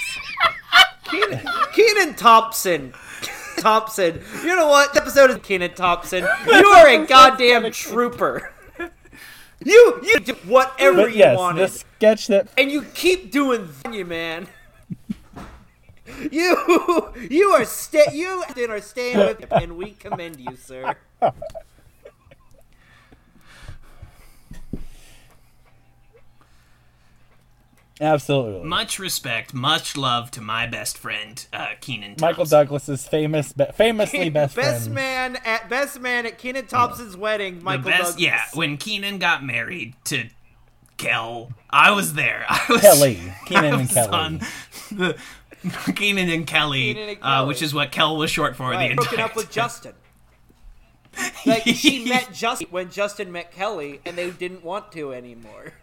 Kenan, Kenan Thompson. Thompson. You know what? This episode is Kenan Thompson. You are a [laughs] goddamn trooper. [laughs] You you did whatever But you yes, wanted. the sketch that and you keep doing you man. [laughs] You you are sta- you are staying with him, and we commend you, sir. Absolutely. much respect much love to my best friend uh kenan Michael Douglas's famous, be- famously best, Best friend. man at best man at Kenan Thompson's wedding, Michael best Douglas. yeah when kenan got married to kel i was there [laughs] i was Kelly, Kenan I and was Kelly. on the [laughs] Kenan and Kelly, Kenan and Uh, which is what Kel was short for Right, the broken entire up with. [laughs] Justin. Like she met Justin when Justin met Kelly, and they didn't want to anymore.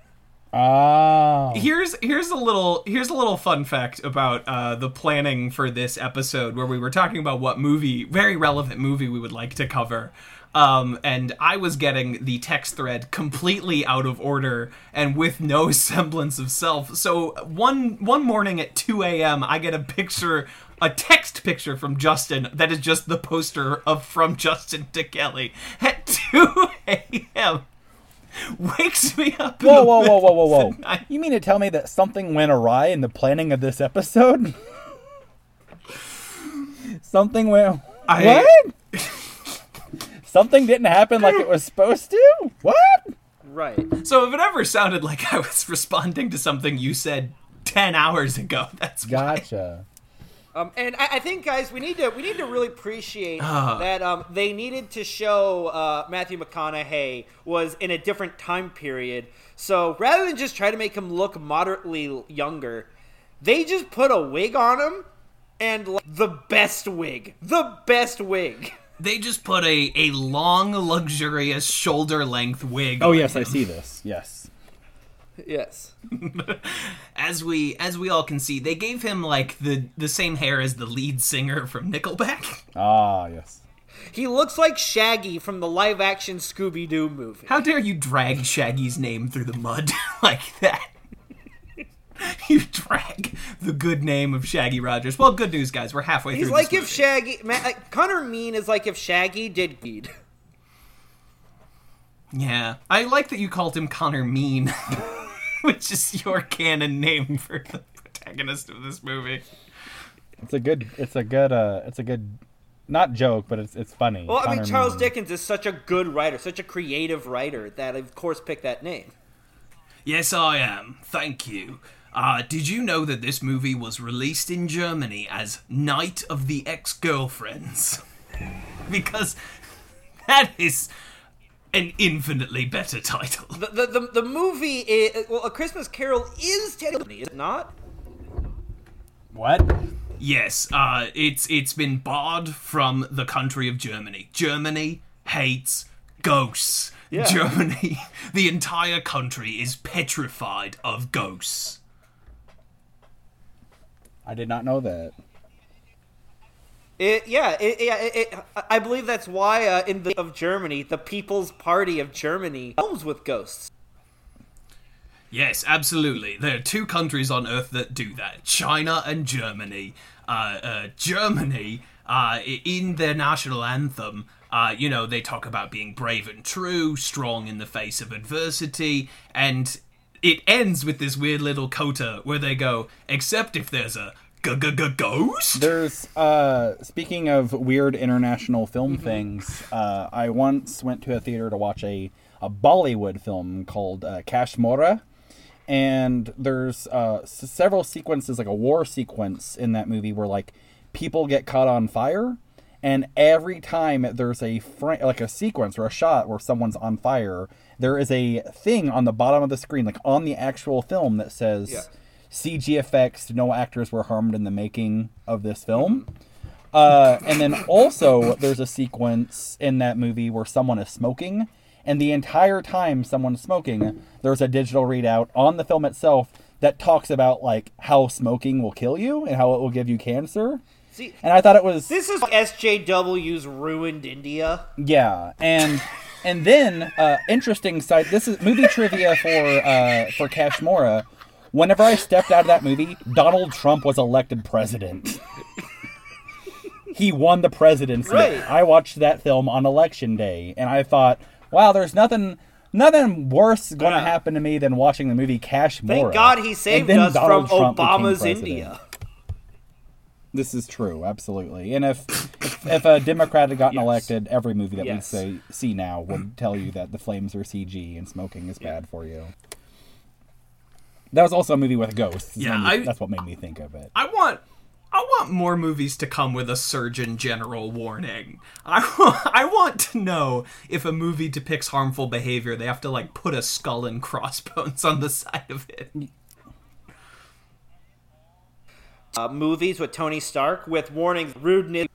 Oh. Here's here's a little here's a little fun fact about uh, the planning for this episode where we were talking about what movie very relevant movie we would like to cover. Um, and I was getting the text thread completely out of order and with no [laughs] semblance of self. So one one morning at 2 a.m., I get a picture, a text picture from Justin that is just the poster of From Justin to Kelly at [laughs] 2 a.m. [laughs] Wakes me up. Whoa, whoa, whoa, middle whoa, whoa, whoa. You mean to tell me that something went awry in the planning of this episode? [laughs] something went. I- What? [laughs] something didn't happen like it was supposed to? What? Right. So if it ever sounded like I was responding to something you said ten hours ago, that's why. Gotcha. Um, and I, I think, guys, we need to we need to really appreciate Ah. that um, they needed to show uh, Matthew McConaughey was in a different time period. So rather than just try to make him look moderately younger, they just put a wig on him and like, the best wig, the best wig. They just put a, a long, luxurious shoulder length wig. Oh on yes, I see this. Yes. Yes. [laughs] As we as we all can see, they gave him like the the same hair as the lead singer from Nickelback. [laughs] Ah, yes. He looks like Shaggy from the live action Scooby Doo movie. How dare you drag Shaggy's name through the mud [laughs] like that? you drag the good name of Shaggy Rogers. Well, good news, guys. We're halfway He's through. like this if movie. Shaggy, Ma- like, Connor Mean is like if Shaggy did weed. Yeah, I like that you called him Connor Mean, [laughs] which is your canon name for the protagonist of this movie. It's a good. It's a good. Uh, it's a good. Not joke, but it's it's funny. Well, I mean, Charles Meany. Dickens is such a good writer, such a creative writer that, I, of course, picked that name. Yes, I am. Thank you. Uh, did you know that this movie was released in Germany as Night of the Ex-Girlfriends? [laughs] because that is an infinitely better title. The the, the, the movie, is, well, A Christmas Carol is technically, is it not? What? Yes, uh, it's it's been barred from the country of Germany. Germany hates ghosts. Yeah. Germany, [laughs] the entire country is petrified of ghosts. I did not know that. It, yeah, it, yeah. It, I believe that's why uh, in the of Germany, the People's Party of Germany films with ghosts. Yes, absolutely. There are two countries on Earth that do that: China and Germany. Uh, uh, Germany, uh, in their national anthem, uh, you know, they talk about being brave and true, strong in the face of adversity, and it ends with this weird little coda where they go, except if there's a ghost. There's uh speaking of weird international film things, uh I once went to a theater to watch a a Bollywood film called uh, Kaashmora and there's uh s- several sequences like a war sequence in that movie where like people get caught on fire and every time there's a fr- like a sequence or a shot where someone's on fire there is a thing on the bottom of the screen like on the actual film that says Yeah. CG effects no actors were harmed in the making of this film uh, and then also there's a sequence in that movie where someone is smoking and the entire time someone's smoking there's a digital readout on the film itself that talks about like how smoking will kill you and how it will give you cancer See, and i thought it was this is SJW's ruined India. yeah, and and then uh, interesting side. This is movie trivia for uh, for Kaashmora. Whenever I stepped out of that movie, Donald Trump was elected president. he won the presidency. Right. I watched that film on election day, and I thought, wow, there's nothing. Nothing worse going to Yeah. happen to me than watching the movie Kaashmora. Thank God he saved us Donald from Trump Obama's. India. This is true, absolutely. And if if, if a Democrat had gotten Yes. elected, every movie that Yes. we say see now would tell you that the flames are CG and smoking is bad for you. That was also a movie with ghosts. Yeah, and I- that's what made me think of it. I want I want more movies to come with a Surgeon General warning. I want, [laughs] I want to know if a movie depicts harmful behavior, they have to like put a skull and [laughs] crossbones on the side of it. Uh, movies with Tony Stark with warnings, rudeness.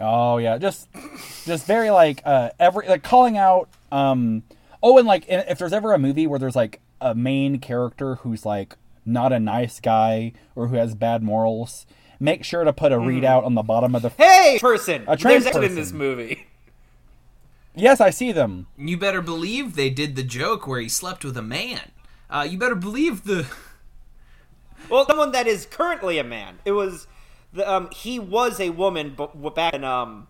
Oh yeah, just just very like uh every like calling out um oh and like if there's ever a movie where there's like a main character who's like not a nice guy or who has bad morals, make sure to put a readout on the bottom of the Hey, person! A trans There's in this movie. Yes, I see them. You better believe they did the joke where he slept with a man. Uh, you better believe the [laughs] Well, someone that is currently a man. It was, the, um, he was a woman, but back in um,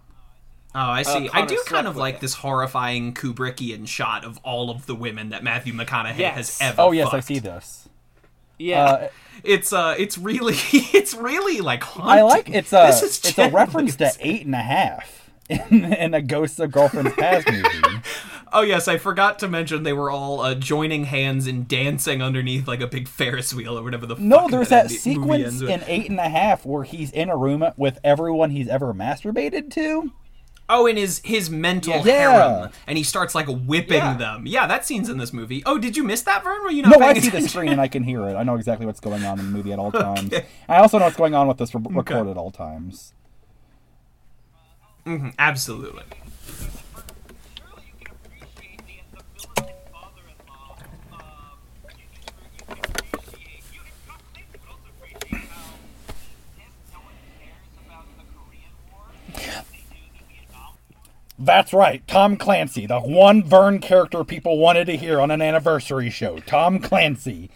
Oh, I see. I do kind of like it. this horrifying Kubrickian shot of all of the women that Matthew McConaughey Yes. has ever. Oh yes, I see this. yeah. Uh, It's uh, it's really, [laughs] it's really like. Haunting. I like it's a This is it's a reference to eight and a half [laughs] in, in a Ghosts of Girlfriend's Past [laughs] movie. Oh yes, I forgot to mention they were all uh, joining hands and dancing underneath like a big Ferris wheel or whatever the. No, fuck there's that movie sequence in eight and a half where he's in a room with everyone he's ever masturbated to. Oh, in his his mental Yeah. harem, and he starts like whipping Yeah. them. Yeah, that scene's in this movie. Oh, did you miss that, Vern? Were you not No, I see the screen and I can hear it. I know exactly what's going on in the movie at all [laughs] times. I also know what's going on with this re- record at all times. Mhm, absolutely. Surely you can appreciate the, the villain father-in-law. Um, you, you, you can appreciate. You can completely but also appreciate how if no one cares about the Korean War, they do the Vietnam War. That's right, Tom Clancy, the one Vern character people wanted to hear on an anniversary show. Tom Clancy.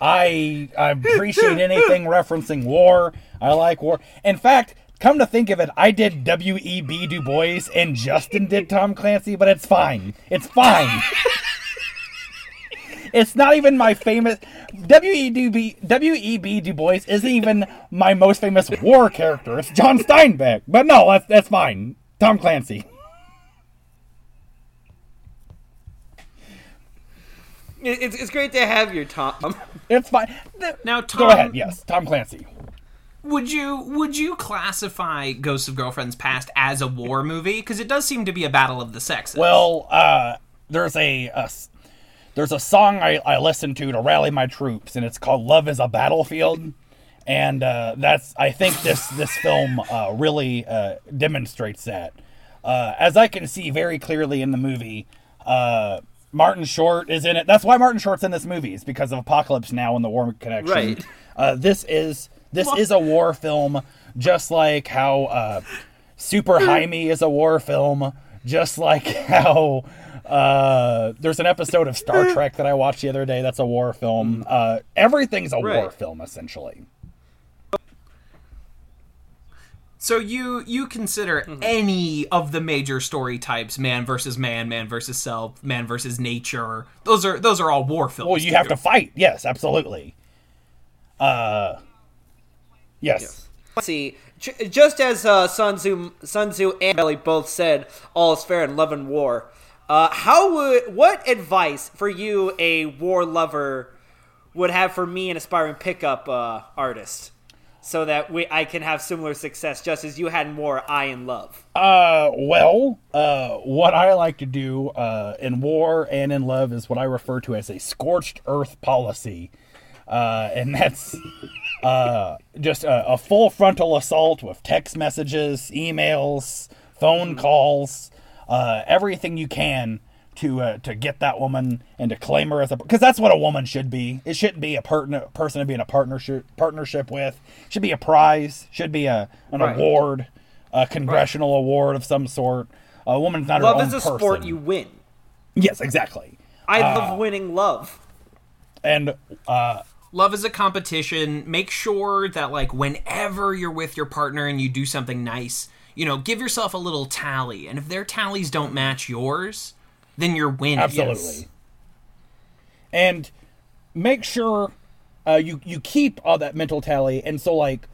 I I appreciate anything [laughs] referencing war. I like war. In fact, come to think of it, I did W.E.B. Du Bois and Justin did Tom Clancy, but it's fine. It's fine. [laughs] it's not even my famous W.E.B. W.E.B. Du Bois isn't even my most famous war character. It's John Steinbeck. But no, that's that's fine. Tom Clancy. It's, it's great to have your Tom. [laughs] It's fine. Now, Tom, Go ahead. Yes, Tom Clancy. Would you would you classify Ghosts of Girlfriends Past as a war movie? Because it does seem to be a battle of the sexes. Well, uh, there's a, a there's a song I, I listen to to rally my troops, and it's called "Love Is a Battlefield," and uh, that's I think this this film uh, really uh, demonstrates that. Uh, as I can see very clearly in the movie, uh, Martin Short is in it. That's why Martin Short's in this movie is because of Apocalypse Now and the War Connection. Right. Uh, this is this is a war film, just like how uh, Super Jaime is a war film, just like [laughs] how uh, there's an episode of Star [laughs] Trek that I watched the other day that's a war film. Uh, everything's a war film essentially. So you you consider Mm-hmm. any of the major story types, man versus man, man versus self, man versus nature. Those are those are all war films. Well, you have to fight. Yes, absolutely. Uh, yes. Let's see. Just as uh, Sun Tzu, Sun Tzu and Belly both said, "All is fair in love and war." Uh, how would what advice for you, a war lover, would have for me, an aspiring pickup uh, artist, so that we I can have similar success, just as you had war, I in love. Uh, well, uh, what I like to do uh, in war and in love is what I refer to as a scorched earth policy. Uh, and that's uh, just a, a full frontal assault with text messages, emails, phone calls, uh, everything you can to uh, to get that woman and to claim her as a because that's what a woman should be. It shouldn't be a partner person to be in a partnership partnership with. It should be a prize. Should be a an Right. award, a congressional award of some sort. A woman's not her Love is a person. sport you win. Yes, exactly. I Uh, love winning love. And uh, Love is a competition. Make sure that like whenever you're with your partner and you do something nice, you know, give yourself a little tally. And if their tallies don't match yours, then you're winning. Absolutely. And make sure uh, you you keep all that mental tally. And so, like,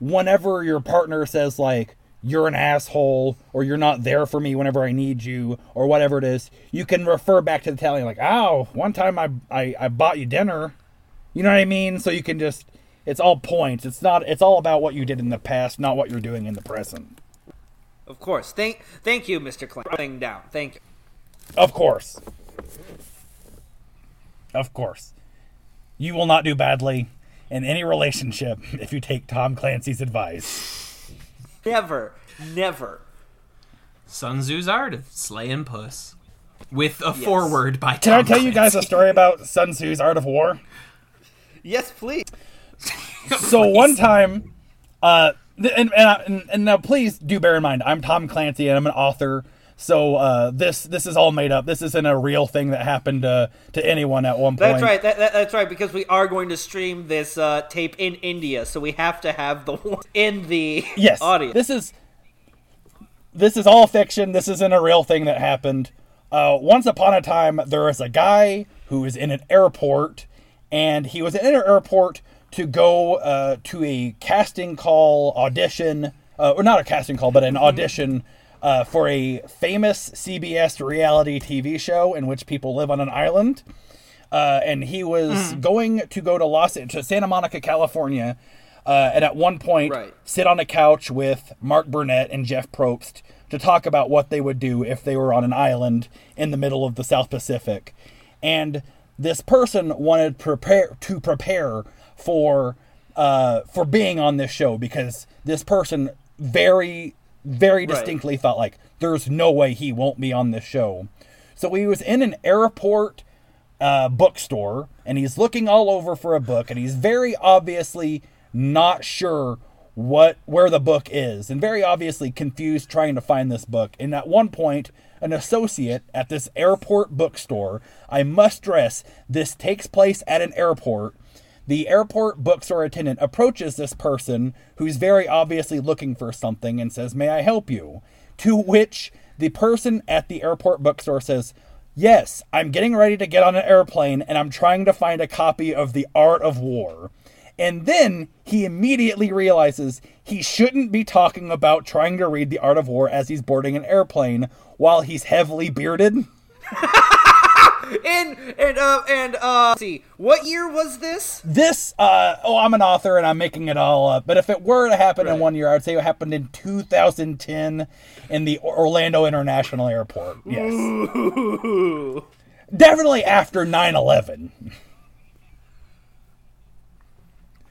whenever your partner says like you're an asshole or you're not there for me whenever I need you or whatever it is, you can refer back to the tally like, "Oh, one time I I, I bought you dinner." You know what I mean? So you can just it's all points. It's not it's all about what you did in the past, not what you're doing in the present. Of course. Thank thank you, Mr. Clank. Thing down. Thank you. Of course. Of course. You will not do badly in any relationship [laughs] if you take Tom Clancy's advice. Never, never. Sun Tzu's art of slaying puss. With a foreword by Can I tell you guys a story about Sun Tzu's Art of War? Yes, please. [laughs] So one time, uh, and, and, and and now please do bear in mind, I'm Tom Clancy and I'm an author. So uh, this this is all made up. This isn't a real thing that happened uh, to anyone at one point. That's right. That, that, that's right. Because we are going to stream this uh, tape in India, so we have to have the one in the yes audience. this is this is all fiction this isn't a real thing that happened uh, once upon a time there is a guy who is in an airport and he was in an airport to go uh, to a casting call audition uh, or not a casting call but an audition uh, for a famous cbs reality tv show in which people live on an island. Uh, and he was going to go to Los Angeles to Santa Monica, California, uh, and at one point Right. sit on a couch with Mark Burnett and Jeff Probst to talk about what they would do if they were on an island in the middle of the South Pacific, and this person wanted prepare to prepare for uh, for being on this show because this person very very distinctly felt like there's no way he won't be on this show. So he was in an airport uh, bookstore and he's looking all over for a book and he's very obviously not sure what where the book is and very obviously confused trying to find this book and at one point an associate at this airport bookstore i must stress this takes place at an airport the airport bookstore attendant approaches this person who's very obviously looking for something and says may i help you to which the person at the airport bookstore says Yes, I'm getting ready to get on an airplane and I'm trying to find a copy of The Art of War. And then he immediately realizes he shouldn't be talking about trying to read The Art of War as he's boarding an airplane while he's heavily bearded. [laughs] [laughs] and and uh and uh see what year was this? This, uh, oh, I'm an author and I'm making it all up, but if it were to happen in one year, I'd say it happened in 2010 in the Orlando International Airport. Yes. Ooh. [laughs] Definitely after 9 11.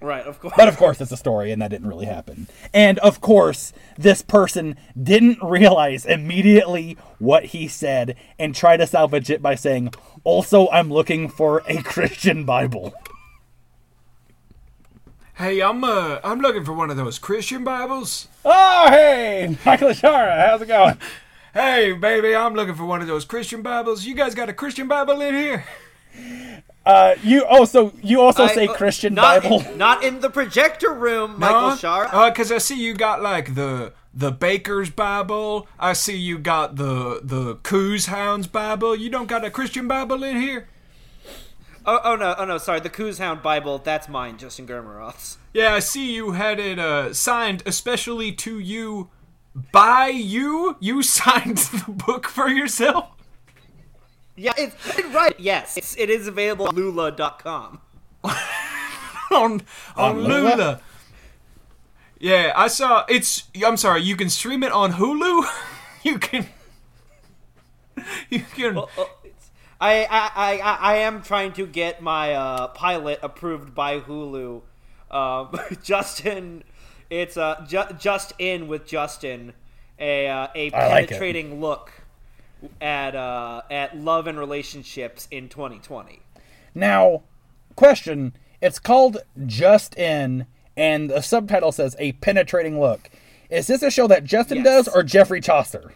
Right, of course. But of course, it's a story, and that didn't really happen. And of course, this person didn't realize immediately what he said and try to salvage it by saying, Also, I'm looking for a [laughs] Christian Bible. Hey, I'm uh, I'm looking for one of those Christian Bibles. Oh, hey, Michael Ashara, how's it going? Hey, baby, I'm looking for one of those Christian Bibles. You guys got a Christian Bible in here? Uh, you also you also say uh, Christian not Bible. In, not in the projector room, Michael Shar. Uh, cause I see you got like the the Baker's Bible. I see you got the the Coos Hounds Bible. You don't got a Christian Bible in here? Oh, oh no, oh no, sorry. The Coos Hound Bible, that's mine, Justin Germeroth's. Yeah, I see you had it uh, signed especially to you by you. You [laughs] signed the book for yourself. Yeah, it's it's right. Yes, it's, it is available on Lulu.com. [laughs] on on On Lula? Lula. Yeah, I saw it's I'm sorry, you can stream it on Hulu. [laughs] you can You can Oh, it's- I, I, I, I- I am trying to get my uh, pilot approved by Hulu. Um, [laughs] Justin, it's uh, ju- just in with Justin, a uh, a I like penetrating look at uh, at love and relationships in 2020. Now, question: It's called Just In, and the subtitle says "A Penetrating Look." Is this a show that Justin Yes. does or Geoffrey Chaucer?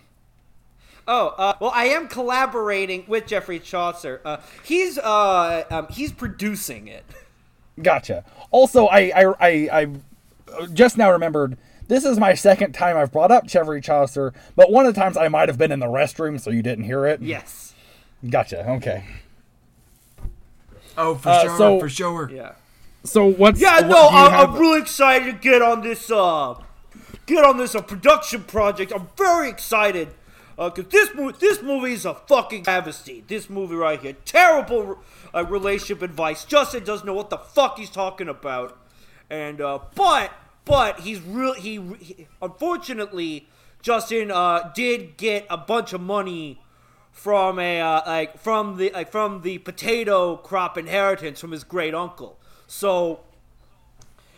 Oh, uh, well, I am collaborating with Geoffrey Chaucer. Uh, he's uh, um, he's producing it. Gotcha. Also, I I, I I just now remembered this is my second time I've brought up Geoffrey Chaucer, but one of the times I might have been in the restroom, so you didn't hear it. Yes. Gotcha. Okay. Oh, for Uh, sure, so- for sure. Yeah. So what's Yeah, what no, do I'm, have- I'm really excited to get on this uh get on this uh, production project. I'm very excited Uh, because this movie this movie is a fucking travesty. This movie right here, terrible uh, relationship advice. Justin doesn't know what the fuck he's talking about, and uh, but but he's real. He, he unfortunately Justin uh did get a bunch of money from a uh, like from the like from the potato crop inheritance from his great uncle. So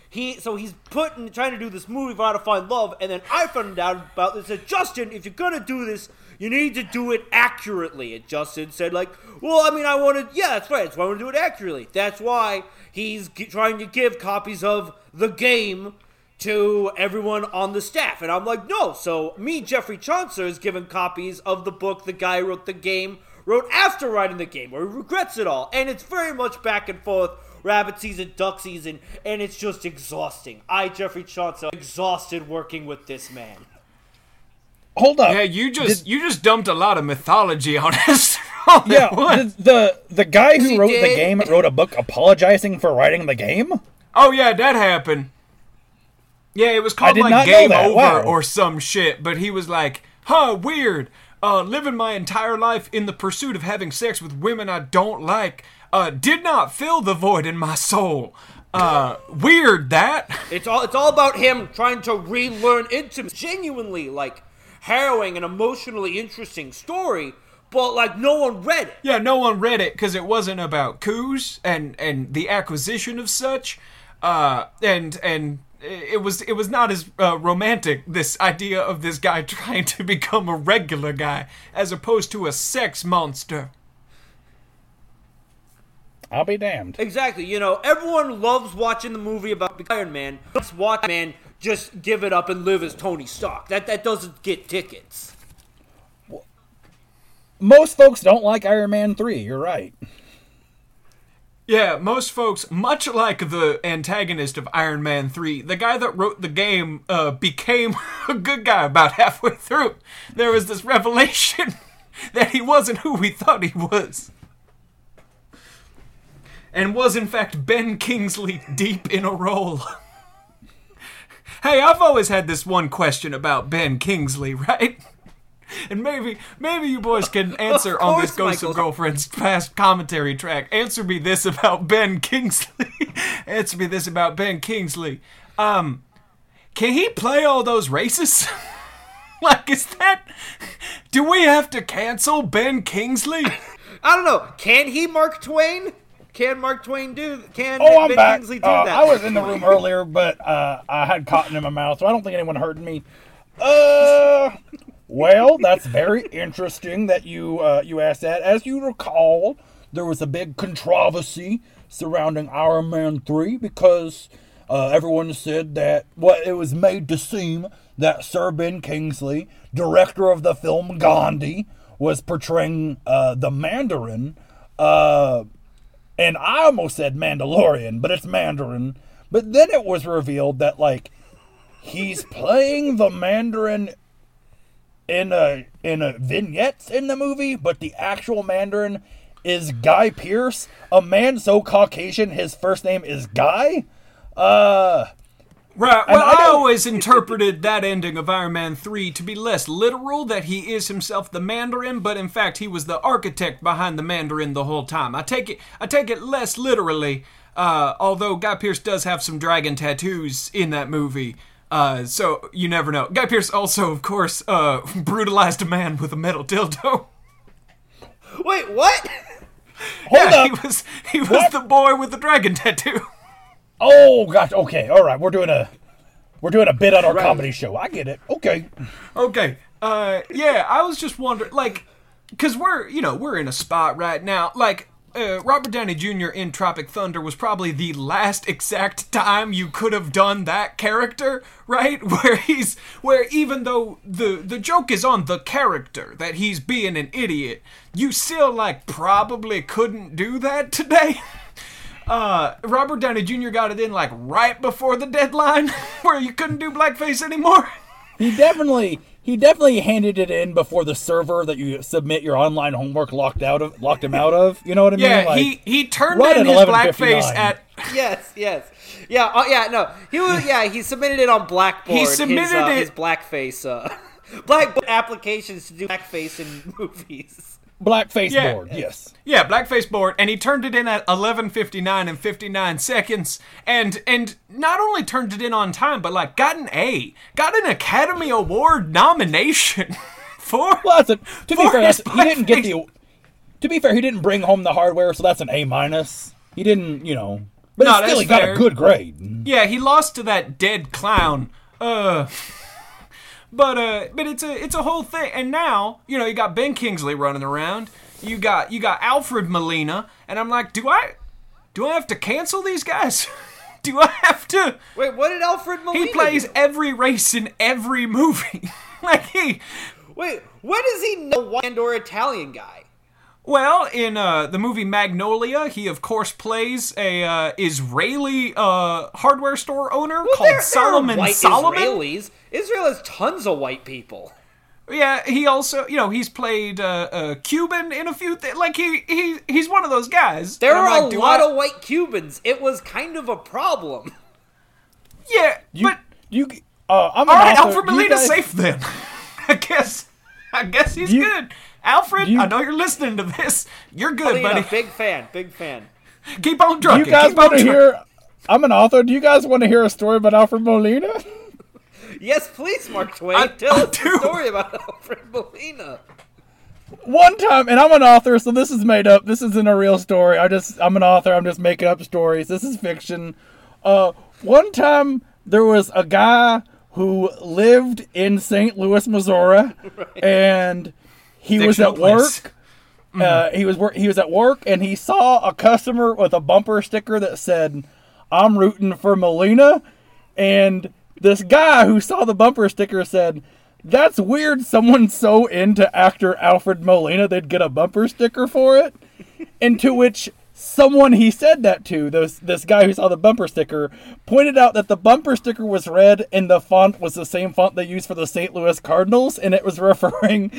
he so he's putting trying to do this movie for how to find love, and then I found out about this. Said Justin, if you're gonna do this, you need to do it accurately. And Justin said like, well, I mean, I want to. Yeah, that's right. That's why I want to do it accurately. That's why he's g- trying to give copies of the game to everyone on the staff. And I'm like, no. So me, Geoffrey Chaucer, is given copies of the book the guy wrote the game wrote after writing the game, where he regrets it all. And it's very much back and forth, rabbit season, duck season, and it's just exhausting. I, Geoffrey Chaucer, exhausted working with this man. Hold up. Yeah, you just you just dumped a lot of mythology on [laughs] us. all Yeah, the, the the guy who He wrote the game wrote a book apologizing for writing the game. Oh yeah, that happened. Yeah, it was called like Game. Over Wow. or some shit, but he was like, "Huh, weird. Uh, living my entire life in the pursuit of having sex with women I don't like, uh, did not fill the void in my soul. Uh, weird that." It's all it's all about him trying to relearn intimacy. Genuinely, like, harrowing and emotionally interesting story, but, like, no one read it. Yeah, no one read it because it wasn't about coups and and the acquisition of such, uh, and and it was it was not as uh, romantic. This idea of this guy [laughs] trying to become a regular guy as opposed to a sex monster. I'll be damned. Exactly. You know, everyone loves watching the movie about Iron Man. Let's watch Man just give it up and live as Tony Stark. That that doesn't get tickets. Most folks don't like Iron Man 3, you're right. Yeah, most folks, much like the antagonist of Iron Man 3, the guy that wrote the game uh, became [laughs] a good guy about halfway through. There was this revelation [laughs] that he wasn't who we thought he was. And was, in fact, Ben Kingsley deep in a role. [laughs] hey, I've always had this one question about Ben Kingsley, right? [laughs] And maybe, maybe you boys can answer on this course, Ghost of Girlfriend's past commentary track. Answer me this about Ben Kingsley. [laughs] answer me this about Ben Kingsley. Um, can he play all those races? [laughs] like, is that? Do we have to cancel Ben Kingsley? I don't know. Can he Mark Twain? Can Mark Twain do? Can Oh, I'm Ben back. Kingsley do Uh, that? I was in the room earlier, but uh, I had cotton in my mouth, so I don't think anyone heard me. Uh, well, that's very interesting that you uh, you asked that. As you recall, there was a big controversy surrounding Iron Man three because uh, everyone said that well, it was made to seem that Sir Ben Kingsley, director of the film Gandhi, was portraying uh, the Mandarin. Uh, and I almost said Mandalorian, but it's Mandarin. But then it was revealed that like he's playing the Mandarin in a in a vignettes in the movie, but the actual Mandarin is Guy Pearce, a man so Caucasian his first name is Guy. Uh Right. Well, I I, always interpreted that ending of Iron Man 3 to be less literal, that he is himself the Mandarin, but in fact he was the architect behind the Mandarin the whole time. I take it I take it less literally, uh, although Guy Pearce does have some dragon tattoos in that movie. Uh, so you never know. Guy Pearce also, of course, uh, [laughs] brutalized a man with a metal dildo. Wait, what? [laughs] hold yeah, up. he was he was What? the boy with the dragon tattoo. Oh gosh, okay, all right. We're doing a we're doing a bit on our Right. comedy show. I get it. Okay. Okay. Uh, yeah, I was just wondering, like, because we're, you know, we're in a spot right now. Like, uh, Robert Downey Jr. in Tropic Thunder was probably the last exact time you could have done that character, right? [laughs] Where he's, where even though the the joke is on the character that he's being an idiot, you still like probably couldn't do that today. [laughs] Uh, Robert Downey Jr. got it in like right before the deadline, [laughs] where you couldn't do blackface anymore. He definitely he definitely handed it in before the server that you submit your online homework locked out of locked him out of. You know what I mean? Yeah, Like, he he turned right in his blackface at [laughs] yes, yes. Yeah, oh yeah, no. He was yeah, he submitted it on Blackboard. He his, submitted uh, it- his blackface uh [laughs] Blackboard applications to do blackface in [laughs] movies. Blackface Yeah. board. Yes. yeah blackface board, and he turned it in at 11:59 and 59 seconds, and and not only turned it in on time, but like got an A, got an Academy Award nomination [laughs] for. Well, that's a, to be fair, he didn't get the. To be fair, he didn't bring home the hardware, so that's an A minus. He didn't, you know, but No, still, he got a good grade. Yeah, he lost to that dead clown. Uh but uh but it's a it's a whole thing. And now, you know, you got Ben Kingsley running around. You got you got Alfred Molina, and I'm like, do I do I have to cancel these guys? [laughs] do I have to Wait, what did Alfred Molina He plays do? every race in every movie. [laughs] like he Wait, when does he know one or Italian guy? Well, in uh, the movie Magnolia, he of course plays a uh, Israeli uh, hardware store owner Well, called there- there are Solomon white Solomon. Israelis. Israel has tons of white people. Yeah, he also, you know, he's played uh, uh, Cuban in a few things. Like he, he, he's one of those guys. There And are like, a lot I- of white Cubans. It was kind of a problem. [laughs] Yeah, You, but you, uh, I'm all an right, author. Alfred You Molina's guys- safe then. [laughs] I guess, I guess he's You- good. Alfred, you- I know you're listening to this. You're good, Molina, buddy. big fan, big fan. Keep on Do trucking. you guys want to hear? I'm an author. Do you guys want to hear a story about Alfred Molina? Yes, please, Mark Twain. I- Tell I us do. the story about Alfred Molina. One time, and I'm an author, so this is made up. This isn't a real story. I just, I'm an author. I'm just making up stories. This is fiction. Uh, one time there was a guy who lived in St. Louis, Missouri, [laughs] and he was at work. place. Uh, he was wor- he was at work, and he saw a customer with a bumper sticker that said, "I'm rooting for Molina," and this guy who saw the bumper sticker said. That's weird. Someone's so into actor Alfred Molina, they'd get a bumper sticker for it. And to which someone he said that to, this this guy who saw the bumper sticker, pointed out that the bumper sticker was red and the font was the same font they used for the St. Louis Cardinals, and it was [laughs] referring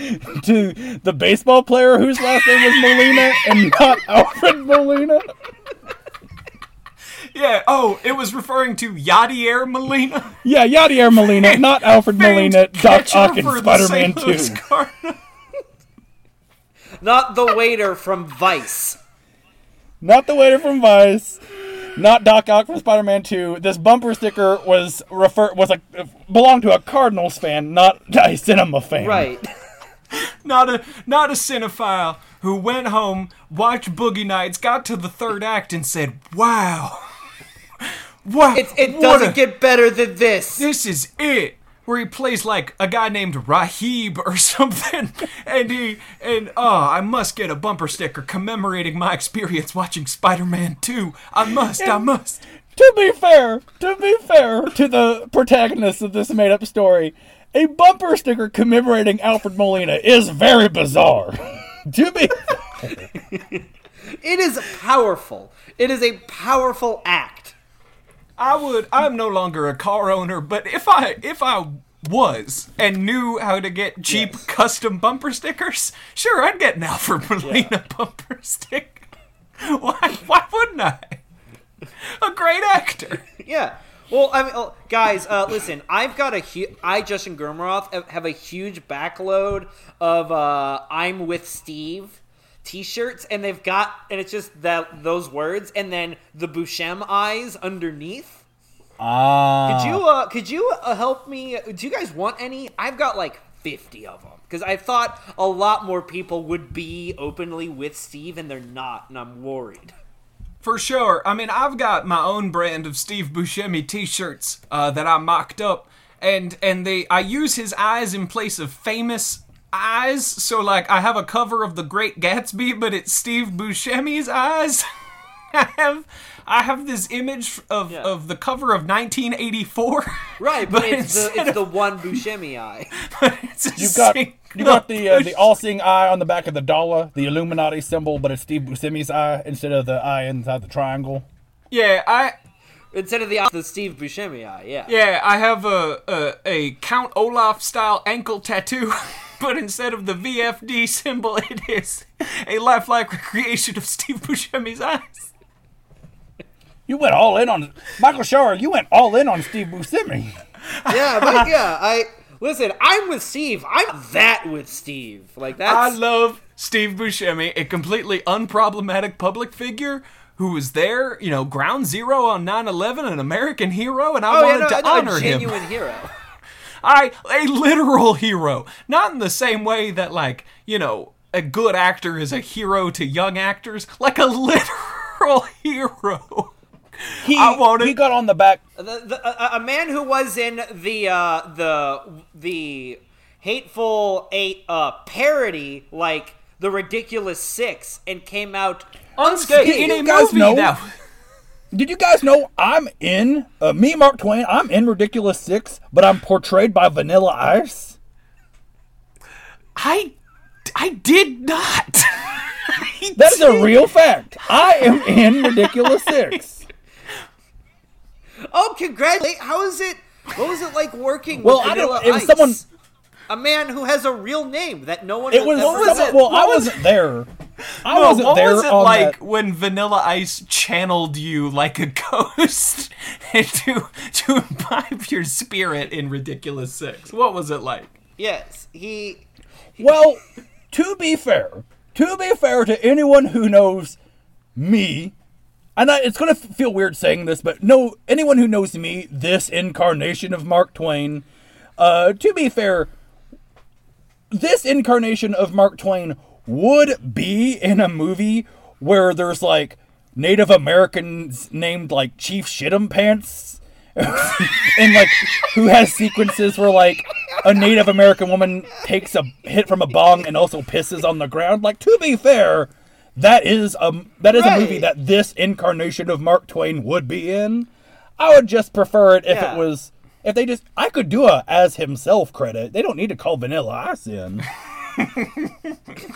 to the baseball player whose last name was Molina and not [laughs] Alfred Molina. Yeah. Oh, it was referring to Yadier Molina. Yeah, Yadier Molina, [laughs] not Alfred Molina, famed Doc Ock, and Spider-Man 2. Not the waiter from Vice. Not the waiter from Vice. Not Doc Ock from Spider-Man 2. This bumper sticker was refer was a belonged to a Cardinals fan, not a cinema fan. Right. [laughs] not a not a cinephile who went home, watched Boogie Nights, got to the third act, and said, "Wow, [laughs] wow, It, it doesn't a- get better than this. This is it." Where he plays like a guy named Rahib or [laughs] something, and he and oh, I must get a bumper sticker commemorating my experience watching Spider-Man 2. I must, I must. To be fair, to be fair to the protagonist of this made-up story, a bumper sticker commemorating Alfred Molina is very bizarre. [laughs] to be It [laughs] it is powerful. It is a powerful act. I would. I'm no longer a car owner, but if I if I was and knew how to get cheap Yes. custom bumper stickers, sure, I'd get an Alfred Molina [laughs] bumper sticker. Why? Why wouldn't I? A great actor. Yeah. Well, I mean, oh, guys, uh, listen. I've got a huge. I Justin Gurmaroth have- have a huge backload of uh, "I'm with Steve" T-shirts, and they've got and it's just that those words, and then the Buscemi eyes underneath. Ah. Could you uh, could you uh, help me? Do you guys want any? I've got like fifty of them because I thought a lot more people would be openly with Steve, and they're not, and I'm worried. For sure. I mean, I've got my own brand of Steve Buscemi T-shirts uh, that I mocked up, and and they I use his eyes in place of famous eyes. So like, I have a cover of The Great Gatsby, but it's Steve Buscemi's eyes. [laughs] I have I have this image of Yeah. of the cover of 1984. [laughs] Right, but, it's the instead it's the one Buscemi eye. [laughs] it's You've got single you got the uh, the all-seeing eye on the back of the dollar, the Illuminati symbol, but it's Steve Buscemi's eye instead of the eye inside the triangle. Yeah, I Instead of the the Steve Buscemi eye, yeah. Yeah, I have a a, a Count Olaf style ankle tattoo, but instead of the VFD symbol, [laughs] it is a lifelike recreation of Steve Buscemi's eyes. You went all in on Michael Shar. You went all in on Steve Buscemi. Yeah, but [laughs] yeah, I listen. I'm with Steve. I'm that with Steve. Like that. I love Steve Buscemi, a completely unproblematic public figure who was there, you know, ground zero on 9/11, an American hero, and I oh yeah, wanted no, to no, honor a him. genuine hero. [laughs] I a literal hero, not in the same way that like you know a good actor is a hero to young actors, like a [laughs] literal hero. He, I wanted- he got on the back. The, the, a, a man who was in the uh, the the hateful eight uh, parody like the ridiculous six and came out Unscathed Did in a you guys movie know- that Did you guys know I'm in uh, me, Mark Twain? I'm in Ridiculous Six, but I'm portrayed by Vanilla Ice. I I did not. I [laughs] That is a real fact. I am in Ridiculous Six. [laughs] Oh, congratulate! How is it? What was it like working Well, with I don't- it was Ice? someone- a man who has a real name that no one It was. ever What was someone- it? Well, I was- wasn't there. I No, wasn't what there was it on like that. when Vanilla Ice channeled you like a [laughs] ghost to to imbibe your spirit in Ridiculous Six? What was it like? Yes, he. Well, to be fair, to be fair to anyone who knows me, and I, it's going to feel weird saying this, but no, anyone who knows me, this incarnation of Mark Twain, uh, to be fair, this incarnation of Mark Twain would be in a movie where there's like Native Americans named like Chief Shit'em Pants. [laughs] and like who has sequences where like a Native American woman takes a hit from a bong and also pisses on the ground. Like to be fair, that is a that is a movie that this incarnation of Mark Twain would be in. I would just prefer it if Yeah. it was if they just I could do a as himself credit. They don't need to call Vanilla Ice in. [laughs] [laughs]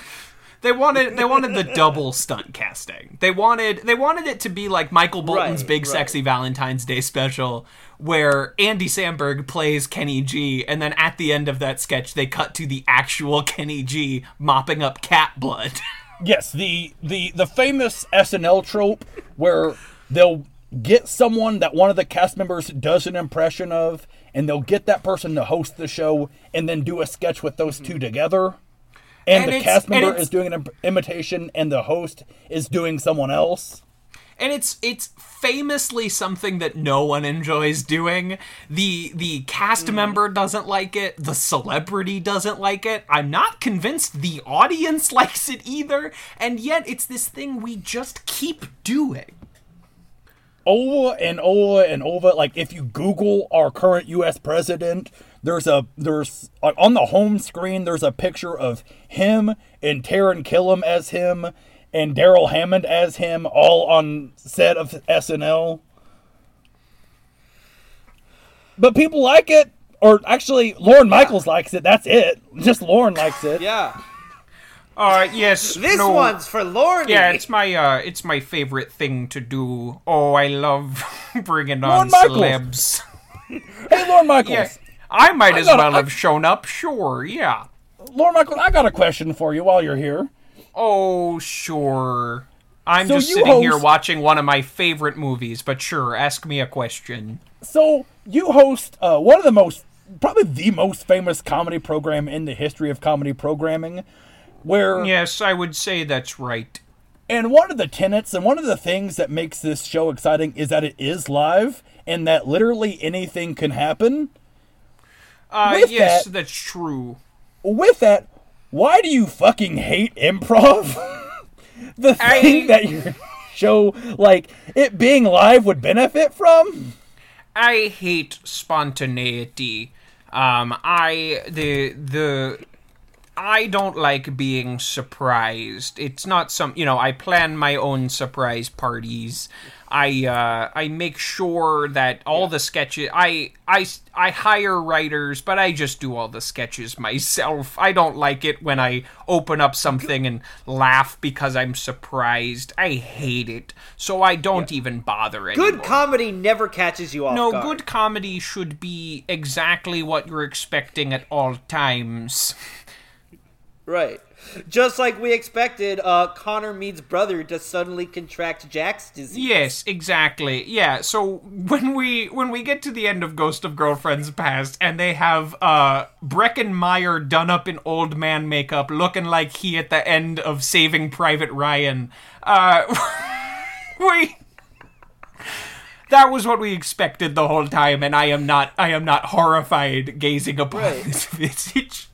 They wanted they wanted the double stunt casting. They wanted they wanted it to be like Michael Bolton's Right, big right. sexy Valentine's Day special where Andy Samberg plays Kenny G and then at the end of that sketch they cut to the actual Kenny G mopping up cat blood. [laughs] Yes, the the the famous SNL trope where they'll get someone that one of the cast members does an impression of, and they'll get that person to host the show, and then do a sketch with those two mm-hmm. together. And, And the cast member is doing an imitation, and the host is doing someone else. and it's it's famously something that no one enjoys doing. The the cast mm. member doesn't like it, the celebrity doesn't like it. I'm not convinced the audience [laughs] likes it either, and yet it's this thing we just keep doing. over and over and over. Like if you Google our current U.S. president, there's a there's on the home screen there's a picture of him and Taran Killam as him and Darrell Hammond as him, all on set of SNL. But people like it, or actually, Lorne Michaels likes it. That's it. Just Lauren likes it. Yeah. Uh, yes. This no. one's for Lorne. Yeah, it's my uh, it's my favorite thing to do. Oh, I love [laughs] bringing on Lorne Michaels. celebs. Hey, Lord Michaels. Yeah, I might as gotta- well I- have shown up. Sure, yeah. Lord Michaels, I got a question for you while you're here. Oh, sure. I'm So just sitting here watching one of my favorite movies, but sure, ask me a question. So you host uh, one of the most, probably the most famous comedy program in the history of comedy programming, where Yes, I would say that's right. and one of the tenets and one of the things that makes this show exciting is that it is live and that literally anything can happen. Uh, With yes, that- that's true. With that, why do you fucking hate improv? [laughs] the I- thing that your [laughs] show, like it being live, would benefit from. I hate spontaneity. Um, I the the I don't like being surprised. It's not some you know. I plan my own surprise parties. I uh, I make sure that all the sketches. I I I hire writers, but I just do all the sketches [laughs] myself. I don't like it when I open up something and laugh because I'm surprised. I hate it, so I don't even bother anymore. Good comedy never catches you off No, guard. good comedy should be exactly what you're expecting at all times. Right. Just like we expected, uh, Connor Mead's brother to suddenly contract Jack's disease. Yes, exactly. Yeah, so when we when we get to the end of Ghost of Girlfriends Past and they have uh Breckin Meyer done up in old man makeup looking like he at the end of Saving Private Ryan, uh [laughs] we that was what we expected the whole time and I am not I am not horrified gazing upon Right. this [laughs] visage.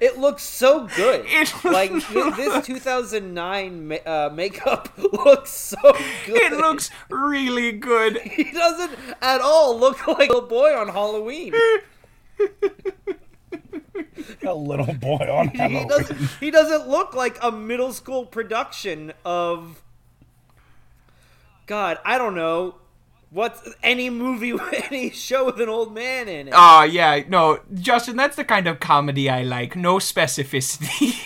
It looks so good. [laughs] It like th- this 2009 ma- uh, makeup [laughs] looks so good. It looks really good. [laughs] He doesn't at all look like a boy on Halloween. A little boy on He Halloween. doesn't. He doesn't look like a middle school production of. God, I don't know. What's any movie, [laughs] any show with an old man in it? Ah, yeah, no, Justin, that's the kind of comedy I like. No specificity.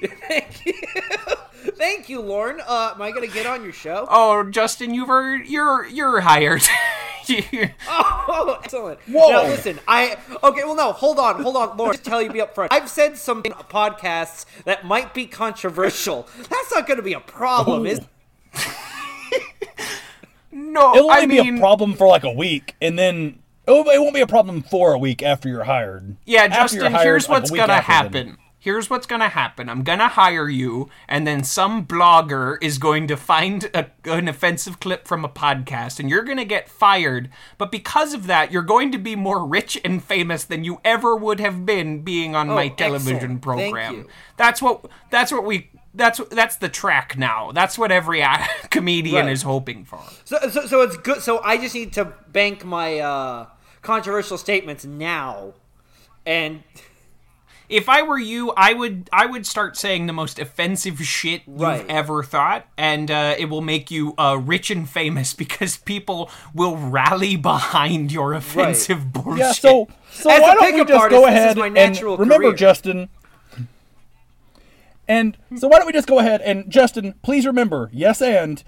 [laughs] Thank you, [laughs] thank you, Lorne. Uh, am I gonna get on your show? oh, Justin, you've you're you're hired. Oh, excellent. Whoa. Now listen, I okay. Well, no, hold on, hold on, Lorne. Just tell you, be up front. I've said some podcasts that might be controversial. That's not going to be a problem, is? No, It'll only I be mean, a problem for like a week, and then it won't, be a problem for a week after you're hired. yeah, After Justin. hired, Here's like, what's week gonna after then. happen. Here's what's gonna happen. I'm gonna hire you, and then some blogger is going to find a, an offensive clip from a podcast, and you're gonna get fired. But because of that, you're going to be more rich and famous than you ever would have been being on oh, my television Oh, excellent. Thank program. you. That's what. That's what we. That's that's the track now. That's what every [laughs] comedian Right. is hoping for. So, so, so it's good. So I just need to bank my uh, controversial statements now, and If I were you, I would I would start saying the most offensive shit you've Right. ever thought, and uh, it will make you uh, rich and famous [laughs] because people will rally behind your offensive bullshit. Yeah, so so As why don't we just artist, go ahead and remember career. Justin? And so why don't we just go ahead and Justin, please remember, yes and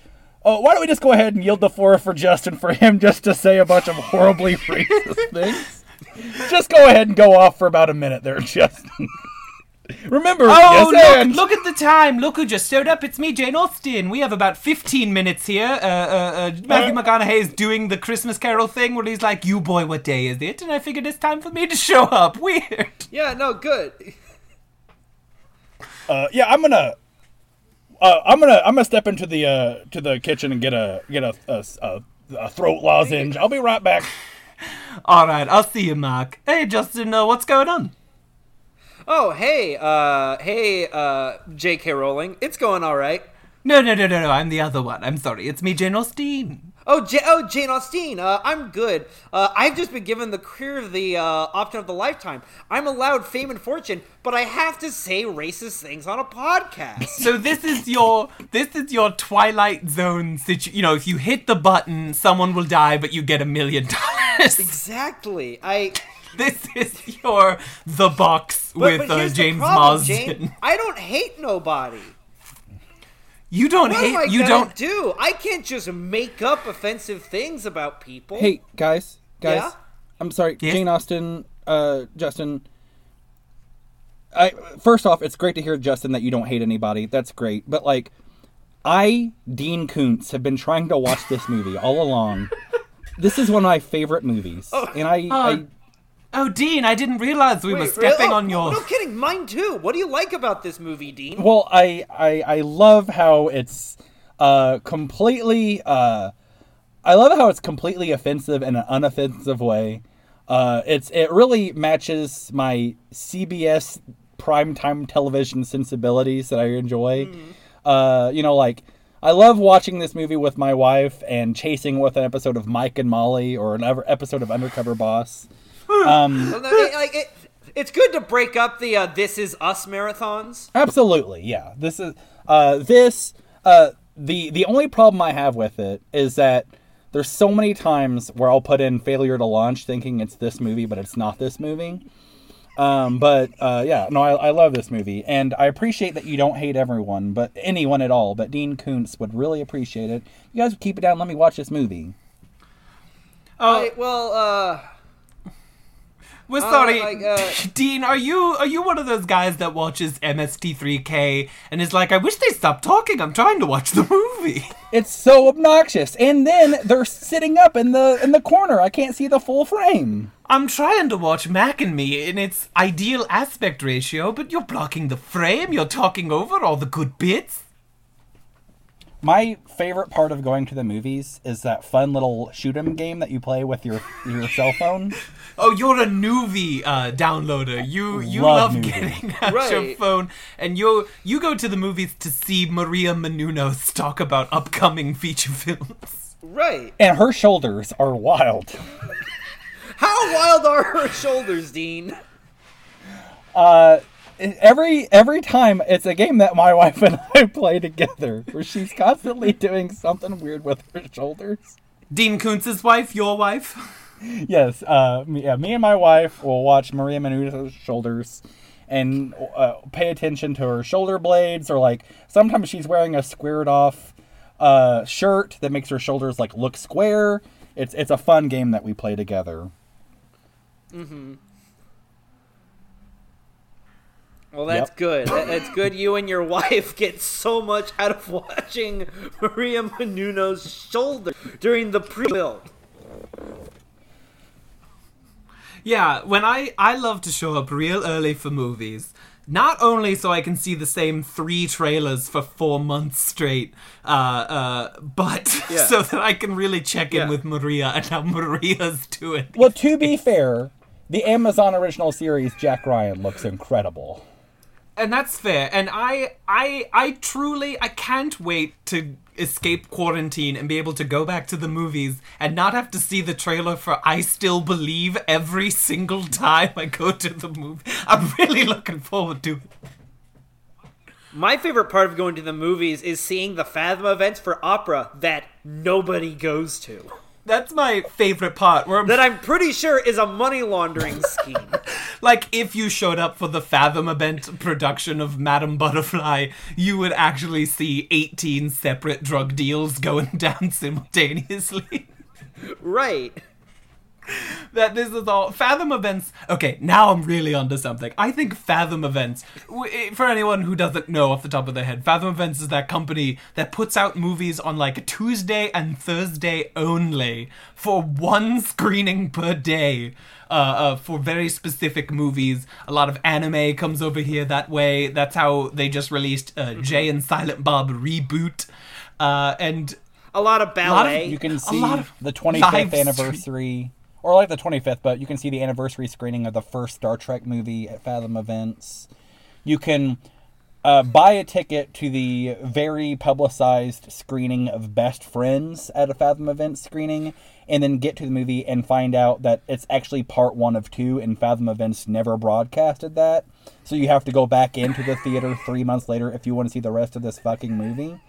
uh, why don't we just go ahead and yield the floor for Justin for him just to say a bunch of horribly [laughs] racist things? Just go ahead and go off for about a minute there, Justin. [laughs] remember, Oh, yes and look, look at the time. Look who just showed up. It's me, Jane Austen. We have about 15 minutes here. Uh, uh, uh, Matthew McConaughey is doing the Christmas Carol thing where he's like, You boy, what day is it? And I figured it's time for me to show up. [laughs] Weird. yeah, no, good. Uh, yeah, I'm gonna. Uh, I'm gonna I'm gonna step into the uh, to the kitchen and get a get a, a, a, a throat lozenge. I'll be right back. [laughs] All right, I'll see you, Mark. Hey, Justin, uh, what's going on? Oh, hey, uh, hey, uh, J.K. Rowling, it's going all right. No, no, no, no, no. I'm the other one. I'm sorry. It's me, Jane Austen. Oh, J- oh, Jane Austen. Uh, I'm good. Uh, I've just been given the career of the uh, option of the lifetime. I'm allowed fame and fortune, but I have to say racist things on a podcast. So this is your this is your Twilight Zone situation. You know, if you hit the button, someone will die, but you get a million [laughs] dollars. exactly. I [laughs] this is your the box But, with but uh, James Marsden. Jane. I don't hate nobody. You don't What hate. am I you don't. do? I can't just make up offensive things about people. Hey guys, guys. Yeah? I'm sorry, Yes? Jane Austen, uh, Justin. I first off, it's great to hear Justin that you don't hate anybody. That's great. But like, I Dean Koontz have been trying to watch this movie all along. [laughs] this is one of my favorite movies, and I, I Oh, Dean, I didn't realize we were stepping really? Oh, on your. No kidding, mine too. What do you like about this movie, Dean? Well, I I, I love how it's uh, completely. Uh, I love how it's completely offensive in an unoffensive way. Uh, it's it really matches my CBS primetime television sensibilities that I enjoy. Uh, you know, like I love watching this movie with my wife and chasing with an episode of Mike and Molly or an episode of Undercover Boss. It- like it, it's good to break up the uh, "This Is Us" marathons. Absolutely, yeah. This is uh this uh the the only problem I have with it is that there's so many times where I'll put in failure to launch thinking it's this movie but it's not this movie. Um but uh yeah, no I, I love this movie and I appreciate that you don't hate everyone, but anyone at all, but Dean Koontz would really appreciate it. You guys would keep it down, let me watch this movie. Oh, well, uh, we're sorry, like, uh, [laughs] Dean. Are you are you one of those guys that watches MST3K and is like, I wish they stopped talking. I'm trying to watch the movie. [laughs] It's so obnoxious. And then they're sitting up in the in the corner. I can't see the full frame. I'm trying to watch Mac and Me in its ideal aspect ratio, but you're blocking the frame. You're talking over all the good bits. My favorite part of going to the movies is that fun little shoot 'em game that you play with your your cell [laughs] phone. Oh, you're a Noovie uh, downloader. You you Love love, getting [laughs] out your Right. phone, and you you go to the movies to see Maria Menounos talk about upcoming feature films. right. And her shoulders are wild. [laughs] How wild are her shoulders, Dean? Every every time it's a game that my [laughs] wife and I play together where she's constantly doing something weird with her shoulders. Dean Koontz's wife, your wife. Yes, uh, me, yeah, me and my wife will watch Maria Menounos' shoulders and uh, pay attention to her shoulder blades, or like sometimes she's wearing a squared off uh, shirt that makes her shoulders like look square. It's it's a fun game that we play together. Well, that's Yep. good. That- That's good. You and your [laughs] wife get so much out of watching [laughs] Maria Menounos' shoulder during the pre-build. Yeah, when I I love to show up real early for movies. Not only so I can see the same three trailers for four months straight, uh, uh, but [laughs] Yeah. so that I can really check in Yeah. with Maria and how Maria's doing. Well, to be fair, the Amazon original series Jack Ryan looks incredible. And that's fair. And i i i truly i can't wait to escape quarantine and be able to go back to the movies and not have to see the trailer for i still believe every single time i go to the movie. I'm really looking forward to it. My favorite part of going to the movies is seeing the Fathom events for opera that nobody goes to. That's my favorite part where I'm That I'm pretty sure is a money laundering [laughs] scheme. like if you showed up for the fathom event production of madam butterfly you would actually see 18 separate drug deals going [laughs] down simultaneously right. [laughs] that this is all Fathom events. Okay, now I'm really onto something. I think Fathom events, for anyone who doesn't know off the top of their head, Fathom events is that company that puts out movies on like Tuesday and Thursday only for one screening per day. Uh, uh, for very specific movies, a lot of anime comes over here that way. That's how they just released uh, Jay and Silent Bob reboot, uh, and A lot of lot of- ballet. You can see the 25th live stream- anniversary, or like the 25th, but you can see the anniversary screening of the first Star Trek movie at Fathom Events. You can uh, buy a ticket to the very publicized screening of Best Friends at a Fathom Events screening, and then get to the movie and find out that it's actually part one of two, and Fathom Events never broadcasted that. So you have to go back into the theater three months later if you want to see the rest of this fucking movie.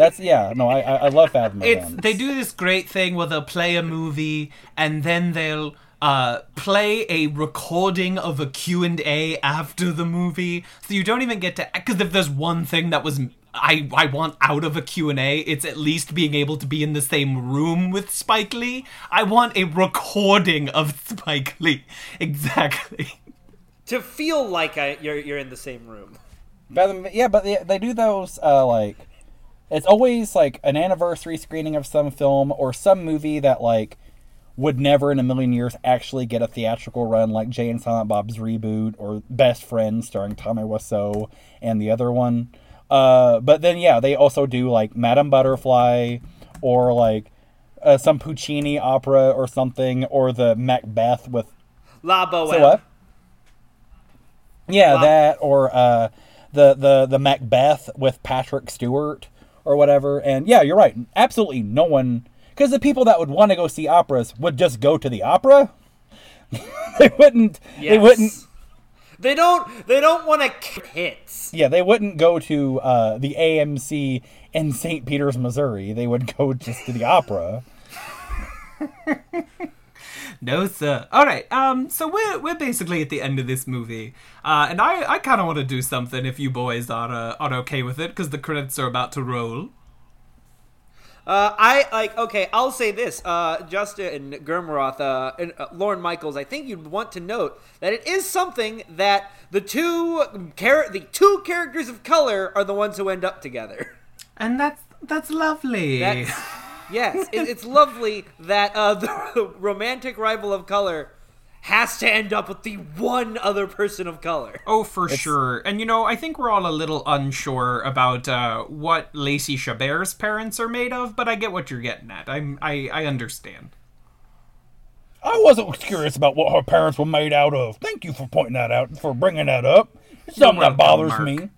That's yeah, no, I I, I love Fathom it's Events. they do this great thing where they'll play a movie and then they'll uh, play a recording of a Q&A after the movie so you don't even get to because if there's one thing that was I, I want out of a Q&A it's at least being able to be in the same room with Spike Lee I want a recording of Spike Lee [laughs] exactly to feel like I, you're you're in the same room. But yeah, but they, they do those uh, like it's always like an anniversary screening of some film or some movie that like would never in a million years actually get a theatrical run, like Jay and Silent Bob's reboot or Best Friends starring Tommy Wiseau and the other one. Uh, but then yeah, they also do like Madame Butterfly or like uh, some Puccini opera or something or the Macbeth with La Boheme. so what? Yeah, Wow. that or uh, the the the Macbeth with Patrick Stewart or whatever. And yeah, you're right. Absolutely, no one because the people that would want to go see operas would just go to the opera. [laughs] they wouldn't. They wouldn't. They don't. They don't want to hits. Yeah, they wouldn't go to uh, the AMC in St. Peters, Missouri. They would go just to the opera. [laughs] No, sir. All right. Um. So we're we're basically at the end of this movie, uh, and I I kind of want to do something if you boys are uh, are okay with it because the credits are about to roll. Uh, I like. Okay, I'll say this. Uh, Justin Gurmaroth, uh, and uh, Lorne Michaels. I think you'd want to note that it is something that the two char- the two characters of color are the ones who end up together. And that's that's lovely. That's, yes, it, it's lovely that uh, [laughs] the romantic rival of color has to end up with the one other person of color. Oh, for sure. And you know, I think we're all a little unsure about uh, what Lacey Chabert's parents are made of, but I get what you're getting at. I'm I I understand. I wasn't curious about what her parents were made out of. Thank you for pointing that out, for bringing that up. It's something welcome, that bothers Mark. me.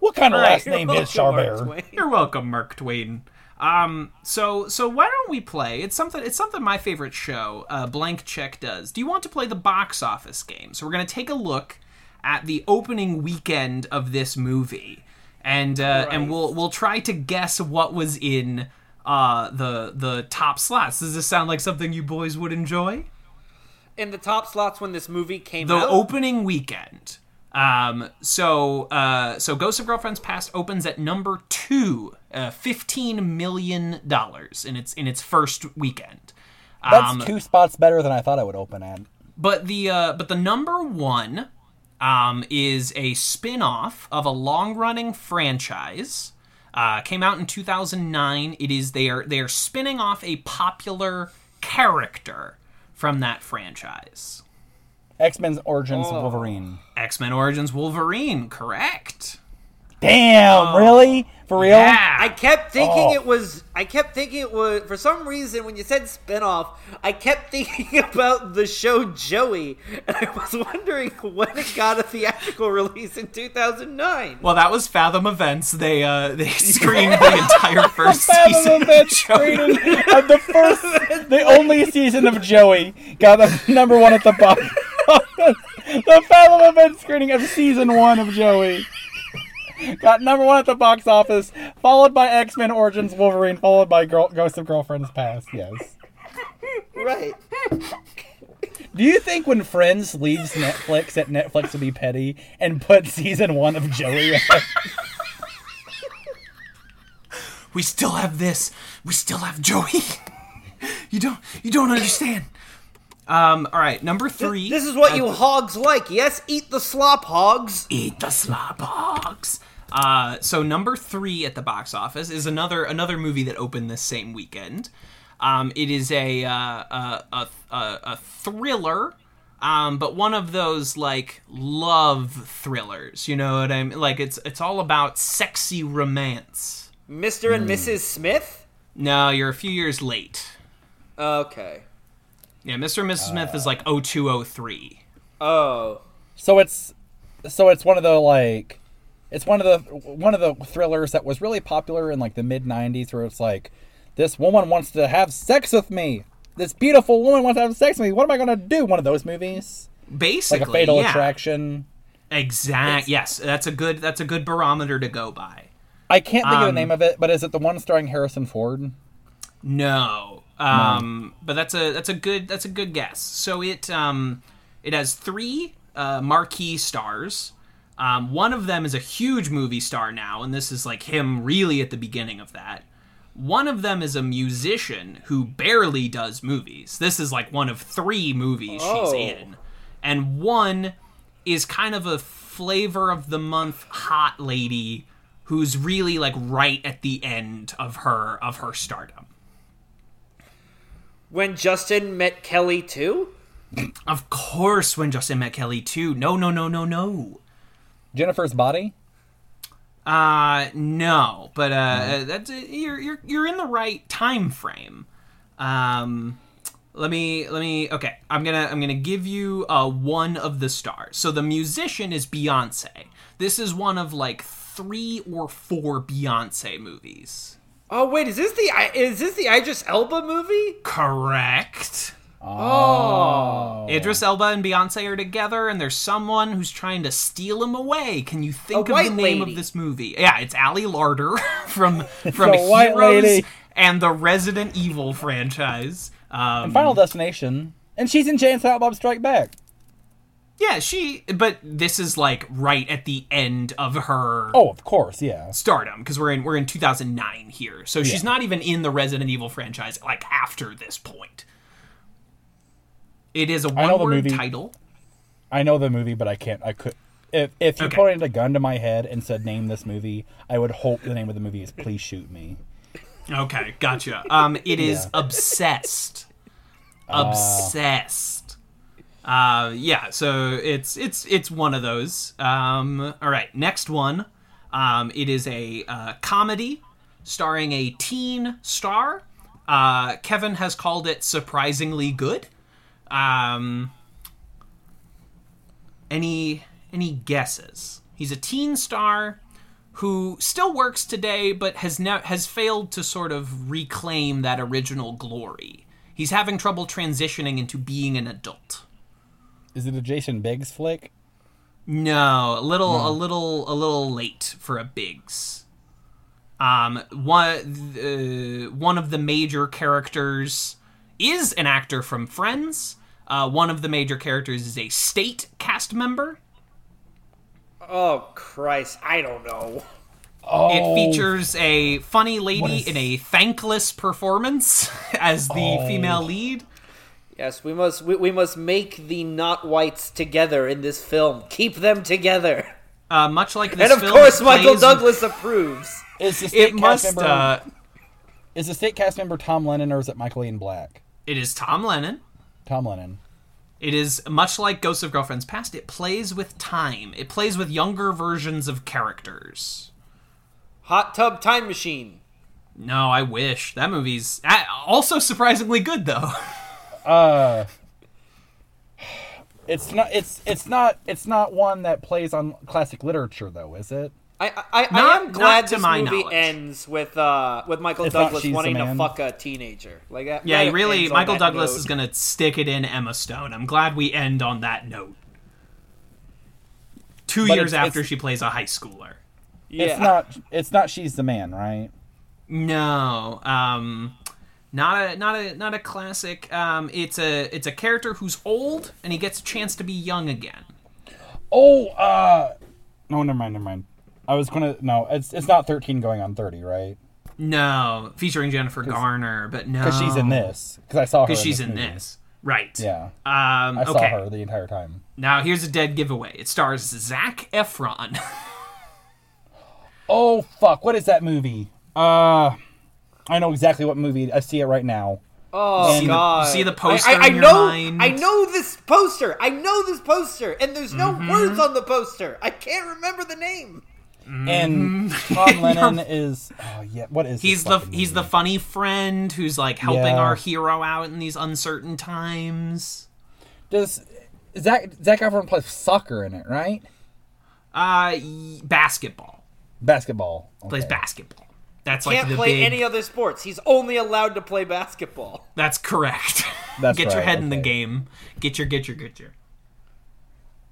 What kind of All right, last name is Welcome, Mark Charbert? You're welcome, Mark Twain. Um, so so why don't we play? It's something. It's something my favorite show, uh, Blank Check, does. Do you want to play the box office game? So we're gonna take a look at the opening weekend of this movie, and uh, and we'll we'll try to guess what was in uh the the top slots. Does this sound like something you boys would enjoy? In the top slots when this movie came the out. opening weekend. Um, so, uh, so Ghost of Girlfriends Past opens at number two, uh, fifteen million dollars in its in its first weekend. That's Um, two spots better than I thought I would open at. But the uh, but the number one um, is a spin-off of a long-running franchise. Uh, came out in 2009. It is they are they are spinning off a popular character from that franchise. X Men's Origins Oh. Wolverine. X Men Origins Wolverine, correct? Damn, really? For real? Yeah. I kept thinking Oh. it was. I kept thinking it was. For some reason, when you said spinoff, I kept [laughs] thinking about the show Joey, and I was wondering when it got a theatrical release in 2009. Well, that was Fathom Events. They uh they [laughs] screened the entire first Fathom season. Event of Joey. screening of the first, the only season of Joey got the number one at the box. Office. the Fathom Event screening of season one of Joey got number one at the box office, followed by X Men Origins Wolverine, followed by Girl- Ghost of Girlfriends Past. Yes. Right. Do you think when Friends leaves Netflix that Netflix will be petty and put season one of Joey? We still have this. We still have Joey. you don't you don't understand. Um. All right. Number three. This is what you hogs like. Yes, eat the slop hogs. eat the slop hogs. Uh, so number three at the box office is another another movie that opened this same weekend. Um, it is a uh, a, a, a, a thriller, um, but one of those like love thrillers. You know what I mean? Like it's it's all about sexy romance. Mr. and Mrs. Smith? No, you're a few years late. Okay. Yeah, Mr. and Mrs. Smith is like 0203. Oh. So it's so it's one of the like it's one of the one of the thrillers that was really popular in like the mid 90s where it's like this woman wants to have sex with me. This beautiful woman wants to have sex with me. What am I going to do? One of those movies? Basically, Like a fatal yeah. attraction. Exact. Yes, that's a good that's a good barometer to go by. I can't think of the Um, name of it, but is it the one starring Harrison Ford? No. Um, but that's a that's a good that's a good guess. So it um, it has three uh, marquee stars. Um, one of them is a huge movie star now, and this is like him really at the beginning of that. One of them is a musician who barely does movies. This is like one of three movies Oh. she's in. And one is kind of a flavor of the month hot lady who's really like right at the end of her of her stardom. When Justin met Kelly too? Of course when Justin met Kelly too. No, no, no, no, no. Jennifer's body. Uh no, but uh that's you're you're you're in the right time frame. Um let me let me okay, I'm going to I'm going to give you uh one of the stars. So the musician is Beyonce. This is one of like 3 or 4 Beyonce movies. Oh wait, is this the is this the Idris Elba movie? Correct. Oh, Idris Elba and Beyonce are together, and there's someone who's trying to steal him away. Can you think A of the name lady. of this movie? Yeah, it's Ali Larter [laughs] from from a white Heroes lady. and the Resident Evil franchise. Um, Final Destination. And she's in Jay and Silent Bob Strike Back. Yeah, she. But this is like right at the end of her Oh, of course, yeah. stardom because we're in we're in 2009 here, so she's Yeah. not even in the Resident Evil franchise like after this point. It is a I know the one-word movie. title. I know the movie, but I can't. I could. If if you Okay. pointed a gun to my head and said name this movie, I would hope the name of the movie is Please Shoot Me. Okay, gotcha. Um, it [laughs] is Yeah. obsessed. Obsessed. Uh, yeah. So it's it's it's one of those. Um, all right. Next one. Um, it is a uh, comedy starring a teen star. Uh, Kevin has called it surprisingly good. Um, any any guesses? He's a teen star who still works today, but has ne- has failed to sort of reclaim that original glory. He's having trouble transitioning into being an adult. Is it a Jason Biggs flick? No, a little, a little, a little late for a Biggs. Um, one, uh, one of the major characters is an actor from Friends. Uh, one of the major characters is a state cast member. oh Christ, I don't know. Oh, It features a funny lady is- in a thankless performance [laughs] as the Oh. female lead. Yes, we must we, we must make the not whites together in this film. Keep them together. Uh, much like this And of film, course, Michael plays- Douglas approves. is the state It cast must. member Uh, is the state cast member Tom Lennon or is it Michael Ian Black? it is Tom Lennon. Tom Lennon. It is much like Ghosts of Girlfriends Past. It plays with time. It plays with younger versions of characters. Hot Tub Time Machine. No, I wish that movie's ah, also surprisingly good though. [laughs] Uh, it's not. It's it's not. It's not one that plays on classic literature, though, is it? I I, I am glad to this my movie knowledge. ends with uh with Michael It's Douglas wanting to fuck a teenager. Like that. yeah, that really, Michael Douglas note. is gonna stick it in Emma Stone. I'm glad we end on that note. Two But years it's- after it's- she plays a high schooler. Yeah. It's not. It's not. She's the man, right? No, um, not a not a not a classic. Um, it's a it's a character who's old and he gets a chance to be young again. Oh, uh, no, never mind, never mind. I was gonna. No, it's it's not thirteen going on thirty, right? No, featuring Jennifer Garner, but no, Because she's in this. Because I saw her. Because she's in movie. this, right? Yeah, Um, I saw okay. her the entire time. Now here's a dead giveaway. It stars Zac Efron. [laughs] Oh fuck! What is that movie? Uh, I know exactly what movie. I see it right now. Oh see god! you see the poster I, I in your know, mind? I know this poster. I know this poster, and there's no Mm-hmm. words on the poster. I can't remember the name. And Tom [laughs] Lennon is. Oh yeah. What is? Mm-hmm. he's the fucking he's the funny friend who's like helping Yeah. our hero out in these uncertain times. Does Zac Zac Efron plays soccer in it, right? Uh, y- basketball Basketball. plays basketball. That's like Can't the play big. any other sports. He's only allowed to play basketball. That's correct. [laughs] That's get your right, head in the game. Get your get your get your.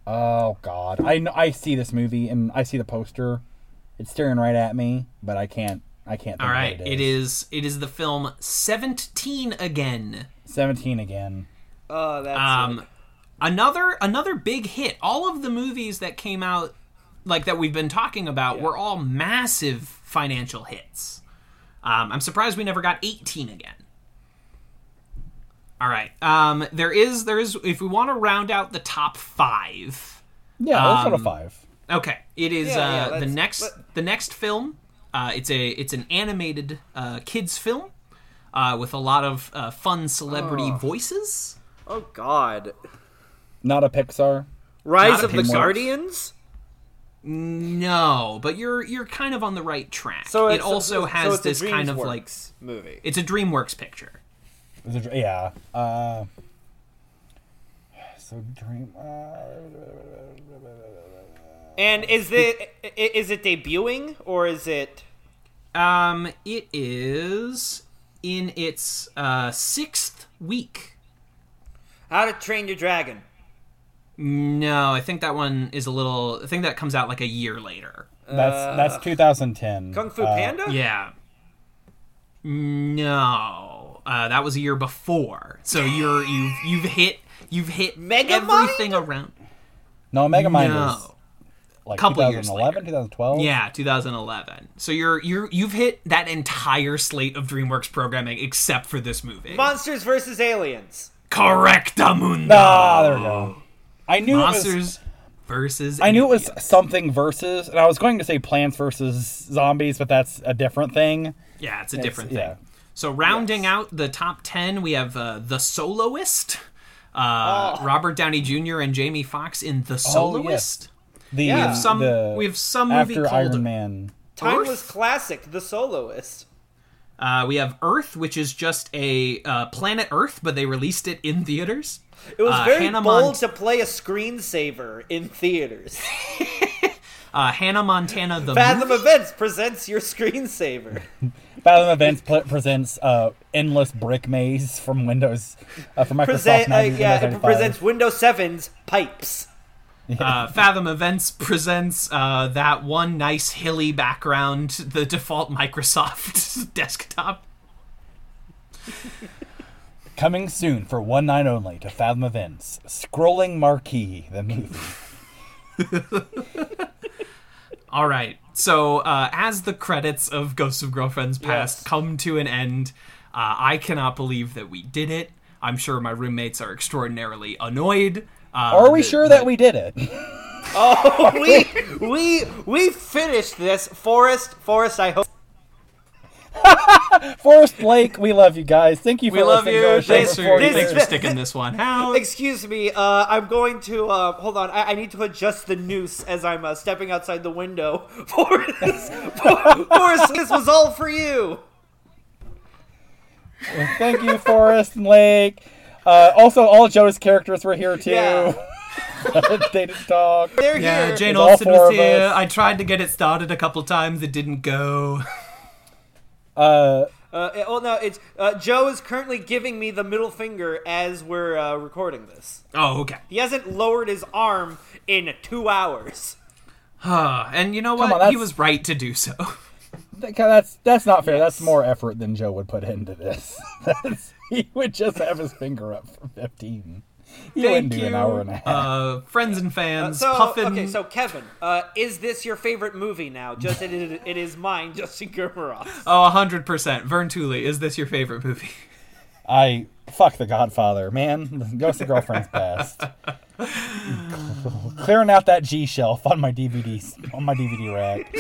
Oh god, I know, I see this movie and I see the poster. It's staring right at me, but I can't. I can't. Think All of right, what it is it is the film Seventeen again. seventeen again. Oh, that's Um, it. another another big hit. All of the movies that came out, like that we've been talking about, were all massive financial hits. Um, I'm surprised we never got 18 again. All right, um, there is there is if we want to round out the top five. Yeah, let's go to Um, five. Okay, it is Yeah, yeah, uh, the next let- the next film. Uh, it's a it's an animated uh, kids film uh, with a lot of uh, fun celebrity voices. Oh God. Not a Pixar. Rise Not of the Pixar. Guardians. No, but you're you're kind of on the right track. So it also so has it's a this kind of like movie. it's a DreamWorks picture. Is it- yeah. Uh, so dream. Uh, And is it is it debuting or is it? Um, it is in its uh, sixth week. How to Train Your Dragon? No, I think that one is a little. I think that comes out like a year later. that's that's 2010. Kung Fu Uh, Panda? Yeah. No, uh, that was a year before. So you're you've you've hit you've hit Megamind? everything around. No, Megamind No. is like Couple years 2011, later. 2012. Yeah, 2011. So you're you're you've hit that entire slate of DreamWorks programming except for this movie. Monsters versus Aliens. Correctamundo. Ah, there we go. I knew it was. Monsters versus. I knew it was something versus, and I was going to say Plants versus Zombies, but that's a different thing. Yeah, it's a It's- different thing. yeah. So rounding out the top ten, we have uh, the Soloist, uh, Robert Downey Jr. and Jamie Foxx in the Soloist. The Yeah. We have Some the, we have some movie after called Iron Man. Timeless Earth? classic, The Soloist. Uh, we have Earth, which is just a uh, planet Earth, but they released it in theaters. It was Uh, very Hannah bold Mont- to play a screensaver in theaters. [laughs] Uh, Hannah Montana, the Fathom movie. Events presents your screensaver. Fathom Events pl- presents uh, endless brick maze from Windows uh, from Microsoft. Present, uh, yeah, Windows it presents Windows 7's pipes. [laughs] Uh, Fathom Events presents uh, that one nice hilly background, the default Microsoft [laughs] desktop. Coming soon for one night only to Fathom Events. Scrolling Marquee, the movie. [laughs] All right. So, uh, as the credits of Ghosts of Girlfriends Past Yes. come to an end, uh, I cannot believe that we did it. I'm sure my roommates are extraordinarily annoyed. Uh, Are we that- sure that we did it? [laughs] Oh, we we we finished this. Forest, Forest. I hope. [laughs] Forest Lake, we love you guys. Thank you for We love listening to our you. show Thanks for for, 40 thanks for sticking this one [laughs] out. Excuse me. Uh, I'm going to uh, hold on. I, I need to adjust the noose as I'm uh, stepping outside the window. Forest, Forest, this was all for you. Thank you, Forest Lake. Uh, also, all Joe's characters were here too. Yeah. [laughs] they didn't talk. They're Yeah, here. Jane There's Austen was here. us. I tried to get it started a couple times. It didn't go. Uh, Uh, well, no, it's uh, Joe is currently giving me the middle finger as we're uh, recording this. Oh, okay. He hasn't lowered his arm in two hours. Uh, and you know what? on, he was right to do so. that's that's not fair. Yes. That's more effort than Joe would put into this. [laughs] That's- [laughs] he would just have his finger up for 15. He wouldn't Thank do you, an hour and a half. uh, friends and fans. So Puffin. okay, so Kevin, uh, is this your favorite movie now? Just it is, it is mine, [laughs] Justin Gurmaroff. Oh, 100%. Vern Tooley, is this your favorite movie? I fuck the Godfather, man. Ghost of Girlfriend's Past. [laughs] Clearing out that G shelf on my DVD on my DVD rack.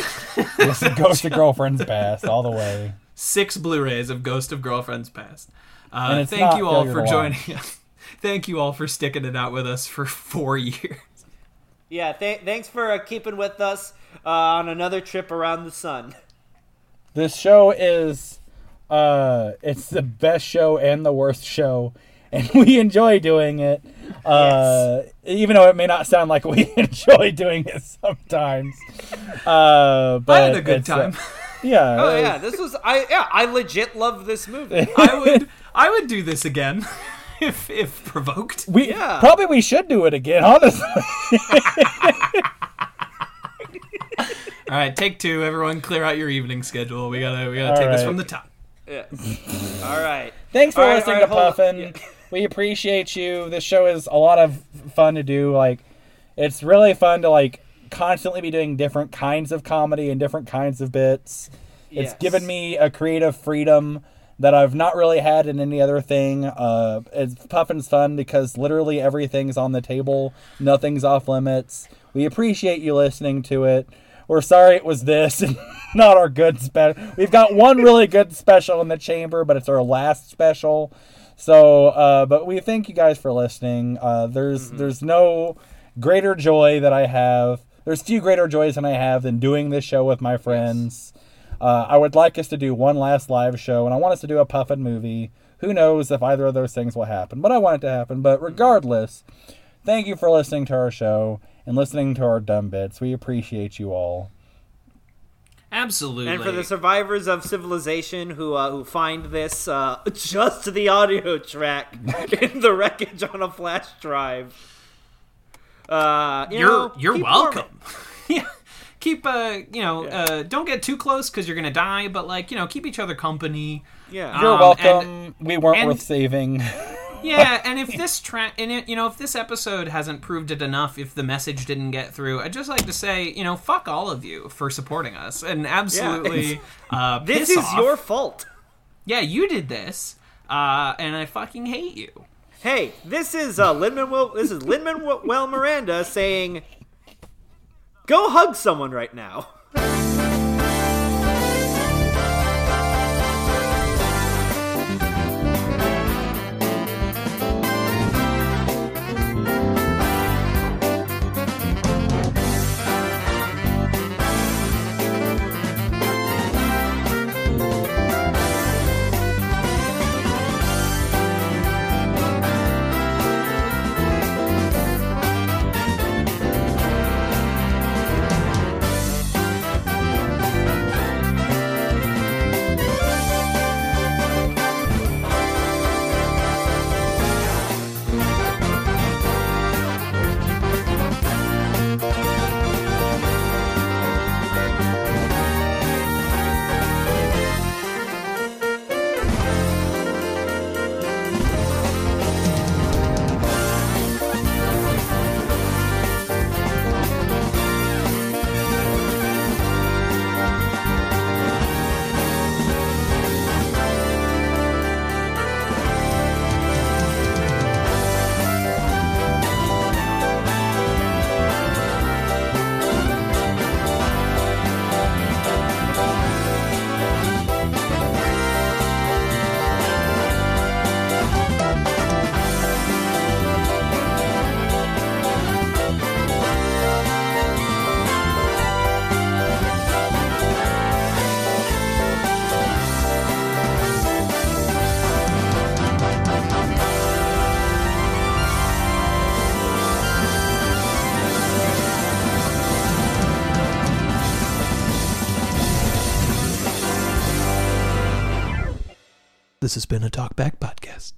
This Ghost of Girlfriend's Past all the way. Six Blu-rays of Ghost of Girlfriend's Past. And Uh, thank you all for joining us. [laughs] Thank you all for sticking it out with us for [laughs] four years. Yeah, th- thanks for uh, keeping with us uh, on another trip around the sun. This show is uh it's the best show and the worst show [laughs] and we enjoy doing it. Uh even though it may not sound like we enjoy doing it sometimes. Uh but I had a good it's, uh, time. yeah. Oh yeah, this was I yeah I legit love this movie. I would I would do this again [laughs] if if provoked. We Yeah. probably we should do it again, honestly. All right, take two. Everyone, clear out your evening schedule. We gotta we gotta All take this from the top. Yeah. All right. Thanks for All right, listening all to hold. Puffin. Yeah. We appreciate you. This show is a lot of fun to do. Like, it's really fun to like constantly be doing different kinds of comedy and different kinds of bits. It's Yes. given me a creative freedom that I've not really had in any other thing. Uh, it's Puffin's fun because literally everything's on the table. Nothing's off limits. We appreciate you listening to it. We're sorry it was this and [laughs] not our good special. We've got one really good special in the chamber, but it's our last special. So, uh, but we thank you guys for listening. Uh, there's there's no greater joy that I have. There's few greater joys than I have than doing this show with my friends. Uh, I would like us to do one last live show, and I want us to do a Puffin movie. Who knows if either of those things will happen, but I want it to happen. But regardless, thank you for listening to our show and listening to our dumb bits. We appreciate you all. Absolutely. And for the survivors of civilization who uh, who find this uh, [laughs] just the audio track [laughs] in the wreckage on a flash drive, uh, you you're know, you're keep welcome. [laughs] yeah. Keep uh you know uh don't get too close because you're gonna die, but like you know keep each other company. Yeah. You're Um, welcome. and- we weren't and- worth saving. [laughs] Yeah, [laughs] and if this tra- and it, you know if this episode hasn't proved it enough, if the message didn't get through, I'd just like to say you know fuck all of you for supporting us and absolutely uh, [laughs] This is off. your fault. yeah you did this uh, and I fucking hate you. Hey, this is uh, Lin Manuel. This is Lin Manuel Miranda saying, "Go hug someone right now." [laughs] This has been a Talkback Podcast.